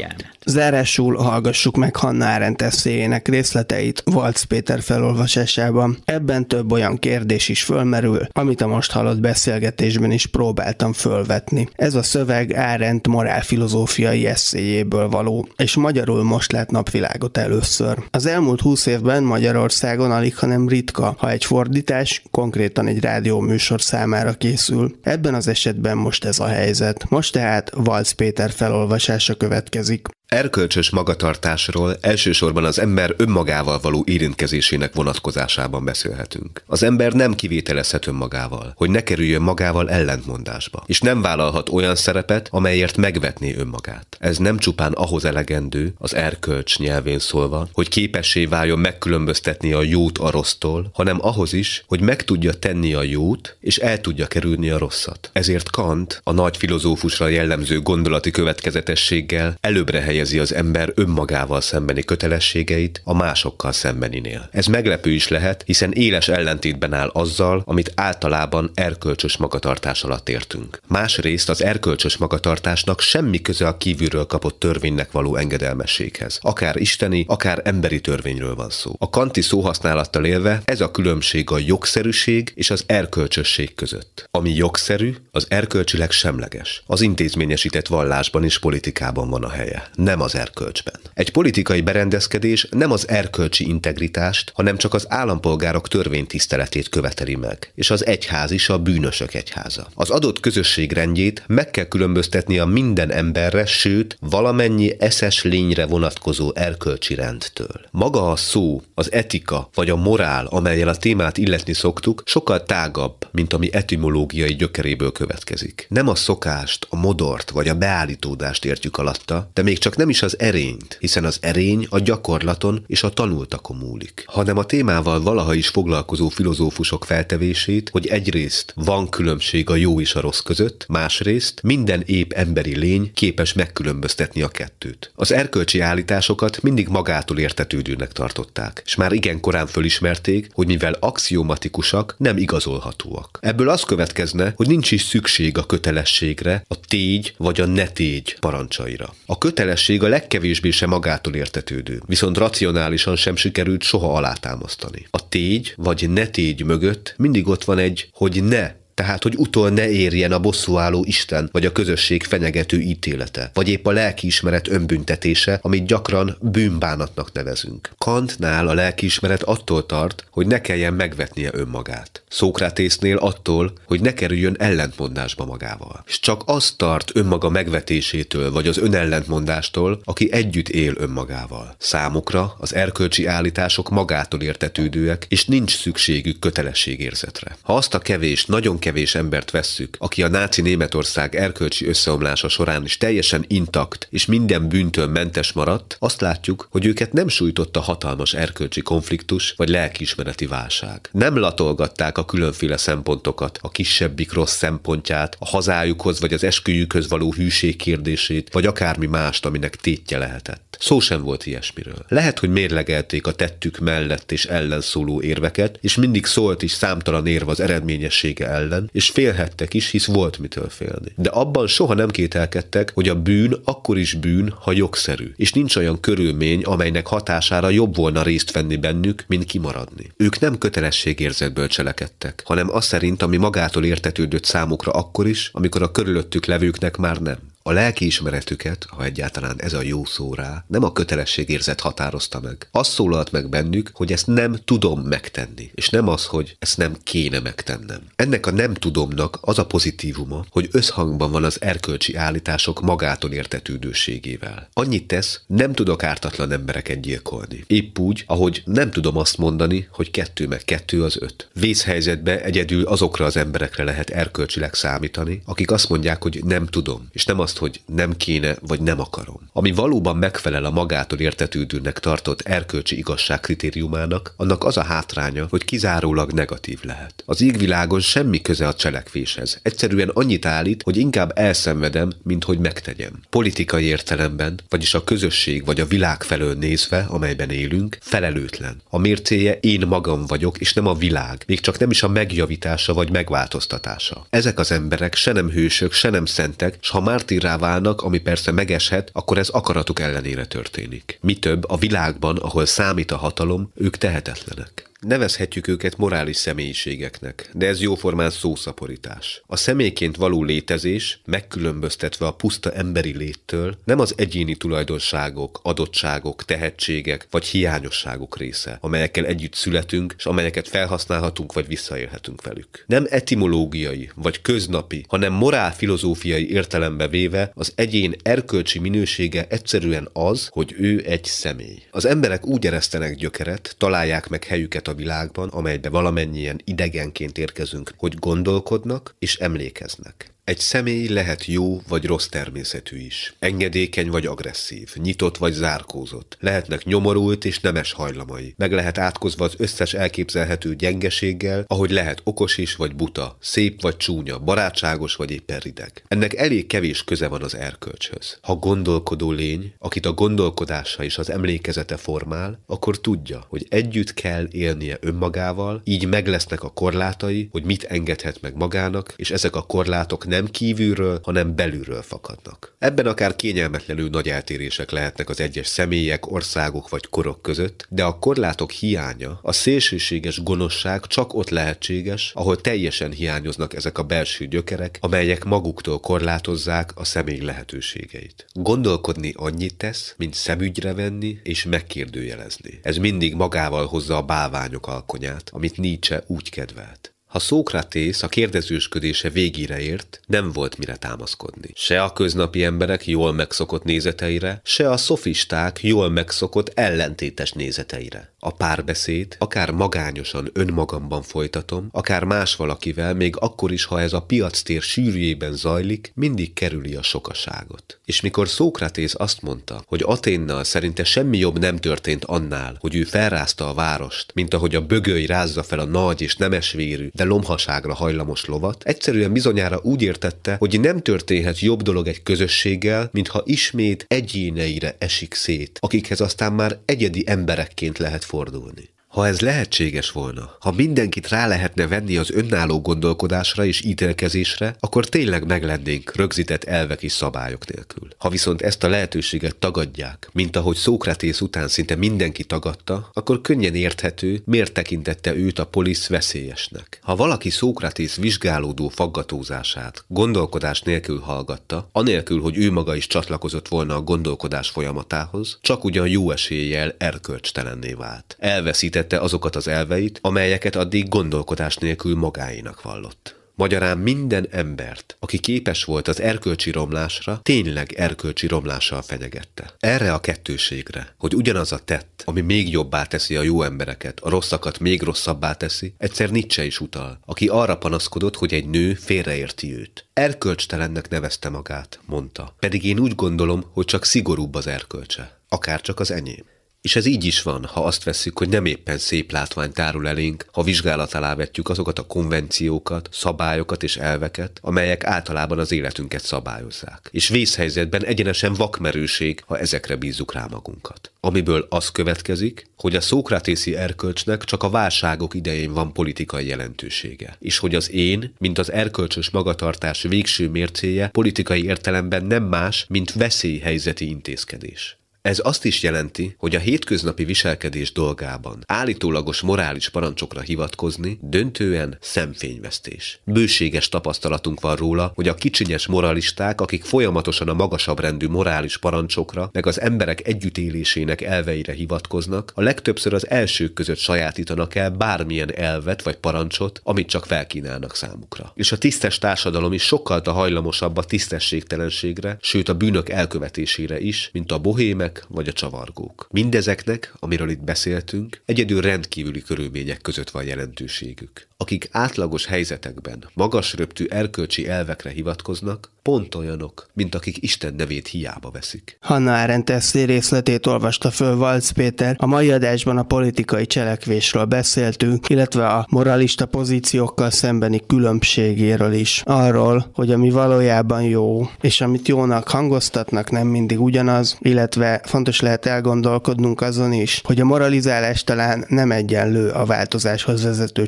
Zárásul hallgassuk meg Hanna Arendt eszéjének részleteit Valc Péter felolvasásában. Ebben több olyan kérdés is fölmerül, amit a most hallott beszélgetésben is próbáltam fölvetni. Ez a szöveg Arendt morálfilozófiai eszéjéből való, és magyarul most lát napvilágot először. Az elmúlt húsz évben Magyarországon alig, hanem ritka, ha egy fordítás konkrétan egy rádióműsor számára készül. Ebben az esetben most ez a helyzet. Most tehát Valc Péter felolvasása következik. Erkölcsös magatartásról elsősorban az ember önmagával való érintkezésének vonatkozásában beszélhetünk. Az ember nem kivételezhet önmagával, hogy ne kerüljön magával ellentmondásba, és nem vállalhat olyan szerepet, amelyért megvetné önmagát. Ez nem csupán ahhoz elegendő, az erkölcs nyelvén szólva, hogy képessé váljon megkülönböztetni a jót a rossztól, hanem ahhoz is, hogy meg tudja tenni a jót, és el tudja kerülni a rosszat. Ezért Kant a nagy filozófusra jellemző gondolati következetességgel előbbre helyez helyezi az ember önmagával szembeni kötelességeit a másokkal szembeninél. Ez meglepő is lehet, hiszen éles ellentétben áll azzal, amit általában erkölcsös magatartás alatt értünk. Másrészt az erkölcsös magatartásnak semmi köze a kívülről kapott törvénynek való engedelmességhez. Akár isteni, akár emberi törvényről van szó. A kanti szóhasználattal élve ez a különbség a jogszerűség és az erkölcsösség között. Ami jogszerű, az erkölcsileg semleges. Az intézményesített vallásban és politikában van a helye nem az erkölcsben. Egy politikai berendezkedés nem az erkölcsi integritást, hanem csak az állampolgárok törvénytiszteletét követeli meg, és az egyház is a bűnösök egyháza. Az adott közösség rendjét meg kell különböztetni a minden emberre, sőt, valamennyi eszes lényre vonatkozó erkölcsi rendtől. Maga a szó, az etika vagy a morál, amelyel a témát illetni szoktuk, sokkal tágabb, mint ami etimológiai gyökeréből következik. Nem a szokást, a modort vagy a beállítódást értjük alatta, de még csak nem is az erényt, hiszen az erény a gyakorlaton és a tanultakon múlik, hanem a témával valaha is foglalkozó filozófusok feltevését, hogy egyrészt van különbség a jó és a rossz között, másrészt minden épp emberi lény képes megkülönböztetni a kettőt. Az erkölcsi állításokat mindig magától értetődőnek tartották, és már igen korán fölismerték, hogy mivel axiomatikusak, nem igazolhatóak. Ebből az következne, hogy nincs is szükség a kötelességre, a tégy vagy a ne tégy parancsaira. A kötelesség a legkevésbé sem magától értetődő, viszont racionálisan sem sikerült soha alátámasztani. A tégy vagy ne tégy mögött mindig ott van egy, hogy ne tehát, hogy utol ne érjen a bosszúálló Isten, vagy a közösség fenyegető ítélete, vagy épp a lelkiismeret önbüntetése, amit gyakran bűnbánatnak nevezünk. Kantnál a lelkiismeret attól tart, hogy ne kelljen megvetnie önmagát. Szókrátésznél attól, hogy ne kerüljön ellentmondásba magával. És csak az tart önmaga megvetésétől, vagy az önellentmondástól, aki együtt él önmagával. Számukra az erkölcsi állítások magától értetődőek, és nincs szükségük kötelességérzetre. Ha azt a kevés, nagyon kevés embert vesszük, aki a náci Németország erkölcsi összeomlása során is teljesen intakt és minden bűntől mentes maradt, azt látjuk, hogy őket nem sújtotta hatalmas erkölcsi konfliktus vagy lelkiismereti válság. Nem latolgatták a különféle szempontokat, a kisebbik rossz szempontját, a hazájukhoz vagy az esküjükhöz való hűség kérdését, vagy akármi mást, aminek tétje lehetett. Szó sem volt ilyesmiről. Lehet, hogy mérlegelték a tettük mellett és ellen szóló érveket, és mindig szólt is számtalan érve az eredményessége ellen, ellen, és félhettek is, hisz volt mitől félni. De abban soha nem kételkedtek, hogy a bűn akkor is bűn, ha jogszerű, és nincs olyan körülmény, amelynek hatására jobb volna részt venni bennük, mint kimaradni. Ők nem kötelességérzetből cselekedtek, hanem az szerint, ami magától értetődött számukra akkor is, amikor a körülöttük levőknek már nem. A lelkiismeretüket, ha egyáltalán ez a jó szó rá, nem a kötelességérzet határozta meg. Az szólalt meg bennük, hogy ezt nem tudom megtenni, és nem az, hogy ezt nem kéne megtennem. Ennek a nem tudomnak az a pozitívuma, hogy összhangban van az erkölcsi állítások magától értetődőségével. Annyit tesz, nem tudok ártatlan embereket gyilkolni. Épp úgy, ahogy nem tudom azt mondani, hogy kettő meg kettő az öt. Vészhelyzetbe egyedül azokra az emberekre lehet erkölcsileg számítani, akik azt mondják, hogy nem tudom, és nem azt azt, hogy nem kéne, vagy nem akarom. Ami valóban megfelel a magától értetődőnek tartott erkölcsi igazság kritériumának, annak az a hátránya, hogy kizárólag negatív lehet. Az égvilágon semmi köze a cselekvéshez. Egyszerűen annyit állít, hogy inkább elszenvedem, mint hogy megtegyem. Politikai értelemben, vagyis a közösség vagy a világ felől nézve, amelyben élünk, felelőtlen. A mércéje én magam vagyok, és nem a világ, még csak nem is a megjavítása vagy megváltoztatása. Ezek az emberek se nem hősök, se nem szentek, s ha mártír mártírrá válnak, ami persze megeshet, akkor ez akaratuk ellenére történik. Mi több, a világban, ahol számít a hatalom, ők tehetetlenek. Nevezhetjük őket morális személyiségeknek, de ez jóformán szószaporítás. A személyként való létezés, megkülönböztetve a puszta emberi léttől, nem az egyéni tulajdonságok, adottságok, tehetségek vagy hiányosságok része, amelyekkel együtt születünk, és amelyeket felhasználhatunk vagy visszaélhetünk velük. Nem etimológiai vagy köznapi, hanem morálfilozófiai értelembe véve az egyén erkölcsi minősége egyszerűen az, hogy ő egy személy. Az emberek úgy eresztenek gyökeret, találják meg helyüket a világban, amelybe valamennyien idegenként érkezünk, hogy gondolkodnak és emlékeznek. Egy személy lehet jó vagy rossz természetű is. Engedékeny vagy agresszív, nyitott vagy zárkózott. Lehetnek nyomorult és nemes hajlamai. Meg lehet átkozva az összes elképzelhető gyengeséggel, ahogy lehet okos is vagy buta, szép vagy csúnya, barátságos vagy éppen rideg. Ennek elég kevés köze van az erkölcshöz. Ha gondolkodó lény, akit a gondolkodása és az emlékezete formál, akkor tudja, hogy együtt kell élnie önmagával, így meg lesznek a korlátai, hogy mit engedhet meg magának, és ezek a korlátok nem kívülről, hanem belülről fakadnak. Ebben akár kényelmetlenül nagy eltérések lehetnek az egyes személyek, országok vagy korok között, de a korlátok hiánya, a szélsőséges gonoszság csak ott lehetséges, ahol teljesen hiányoznak ezek a belső gyökerek, amelyek maguktól korlátozzák a személy lehetőségeit. Gondolkodni annyit tesz, mint szemügyre venni és megkérdőjelezni. Ez mindig magával hozza a bálványok alkonyát, amit Nietzsche úgy kedvelt. Ha Szókratész a kérdezősködése végére ért, nem volt mire támaszkodni. Se a köznapi emberek jól megszokott nézeteire, se a szofisták jól megszokott ellentétes nézeteire. A párbeszéd, akár magányosan önmagamban folytatom, akár más valakivel, még akkor is, ha ez a piactér sűrűjében zajlik, mindig kerüli a sokaságot. És mikor Szókratész azt mondta, hogy Aténnal szerinte semmi jobb nem történt annál, hogy ő felrázta a várost, mint ahogy a bögöly rázza fel a nagy és nemesvérű, de lomhaságra hajlamos lovat, egyszerűen bizonyára úgy értette, hogy nem történhet jobb dolog egy közösséggel, mintha ismét egyéneire esik szét, akikhez aztán már egyedi emberekként lehet fordulni. Ha ez lehetséges volna, ha mindenkit rá lehetne venni az önálló gondolkodásra és ítélkezésre, akkor tényleg meglennénk rögzített elvek és szabályok nélkül. Ha viszont ezt a lehetőséget tagadják, mint ahogy Szókratész után szinte mindenki tagadta, akkor könnyen érthető, miért tekintette őt a polisz veszélyesnek. Ha valaki Szókratész vizsgálódó faggatózását gondolkodás nélkül hallgatta, anélkül, hogy ő maga is csatlakozott volna a gondolkodás folyamatához, csak ugyan jó eséllyel erkölcstelenné vált. Elveszített elveszítette azokat az elveit, amelyeket addig gondolkodás nélkül magáénak vallott. Magyarán minden embert, aki képes volt az erkölcsi romlásra, tényleg erkölcsi romlással fenyegette. Erre a kettőségre, hogy ugyanaz a tett, ami még jobbá teszi a jó embereket, a rosszakat még rosszabbá teszi, egyszer Nietzsche is utal, aki arra panaszkodott, hogy egy nő félreérti őt. Erkölcstelennek nevezte magát, mondta. Pedig én úgy gondolom, hogy csak szigorúbb az erkölcse. Akár csak az enyém. És ez így is van, ha azt vesszük, hogy nem éppen szép látvány tárul elénk, ha vizsgálat alá vetjük azokat a konvenciókat, szabályokat és elveket, amelyek általában az életünket szabályozzák. És vészhelyzetben egyenesen vakmerőség, ha ezekre bízzuk rá magunkat. Amiből az következik, hogy a szókratészi erkölcsnek csak a válságok idején van politikai jelentősége, és hogy az én, mint az erkölcsös magatartás végső mércéje politikai értelemben nem más, mint veszélyhelyzeti intézkedés. Ez azt is jelenti, hogy a hétköznapi viselkedés dolgában állítólagos morális parancsokra hivatkozni döntően szemfényvesztés. Bőséges tapasztalatunk van róla, hogy a kicsinyes moralisták, akik folyamatosan a magasabb rendű morális parancsokra, meg az emberek együttélésének elveire hivatkoznak, a legtöbbször az elsők között sajátítanak el bármilyen elvet vagy parancsot, amit csak felkínálnak számukra. És a tisztes társadalom is sokkal hajlamosabb a tisztességtelenségre, sőt a bűnök elkövetésére is, mint a bohémek emberek vagy a csavargók. Mindezeknek, amiről itt beszéltünk, egyedül rendkívüli körülmények között van jelentőségük. Akik átlagos helyzetekben magas röptű erkölcsi elvekre hivatkoznak, pont olyanok, mint akik Isten nevét hiába veszik. Hanna Arendt eszé részletét olvasta föl Valc Péter. A mai adásban a politikai cselekvésről beszéltünk, illetve a moralista pozíciókkal szembeni különbségéről is. Arról, hogy ami valójában jó, és amit jónak hangoztatnak, nem mindig ugyanaz, illetve fontos lehet elgondolkodnunk azon is, hogy a moralizálás talán nem egyenlő a változáshoz vezető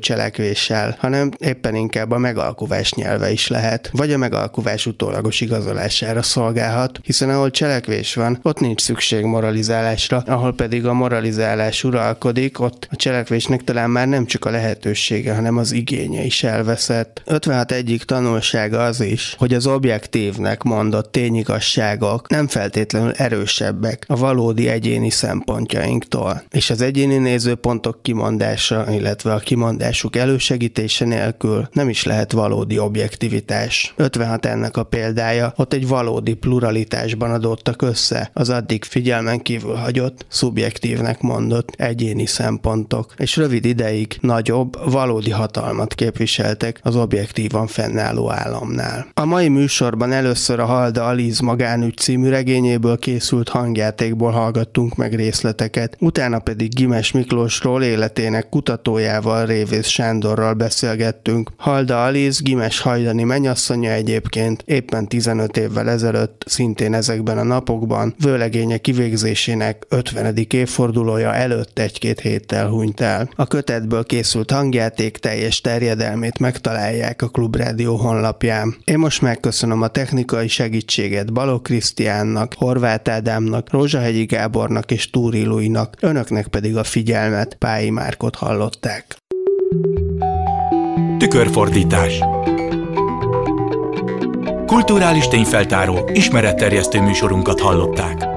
cselekvéssel, hanem éppen inkább a megalkuvás nyelve is lehet, vagy a megalkuvás utólagos igazolására szolgálhat, hiszen ahol cselekvés van, ott nincs szükség moralizálásra, ahol pedig a moralizálás uralkodik, ott a cselekvésnek talán már nem csak a lehetősége, hanem az igénye is elveszett. 56 egyik tanulsága az is, hogy az objektívnek mondott tényigasságok nem feltétlenül erősebbek a valódi egyéni szempontjainktól. És az egyéni nézőpontok kimondása, illetve a kimondásuk elősegítése nélkül nem is lehet valódi objektivitás. 56 ennek a példája, ott egy valódi pluralitásban adottak össze az addig figyelmen kívül hagyott, szubjektívnek mondott egyéni szempontok, és rövid ideig nagyobb, valódi hatalmat képviseltek az objektívan fennálló államnál. A mai műsorban először a Halda Aliz magánügy című regényéből készült hangjátékból hallgattunk meg részleteket, utána pedig Gimes Miklósról életének kutatójával Révész Sándor Gáborral beszélgettünk. Halda Aliz, Gimes Hajdani menyasszonya egyébként éppen 15 évvel ezelőtt, szintén ezekben a napokban, vőlegénye kivégzésének 50. évfordulója előtt egy-két héttel hunyt el. A kötetből készült hangjáték teljes terjedelmét megtalálják a Klubrádió honlapján. Én most megköszönöm a technikai segítséget Balok Krisztiánnak, Horváth Ádámnak, Rózsahegyi Gábornak és Túri Lujnak, önöknek pedig a figyelmet, Pályi Márkot hallották. Tükörfordítás Kulturális tényfeltáró, ismeretterjesztő műsorunkat hallották.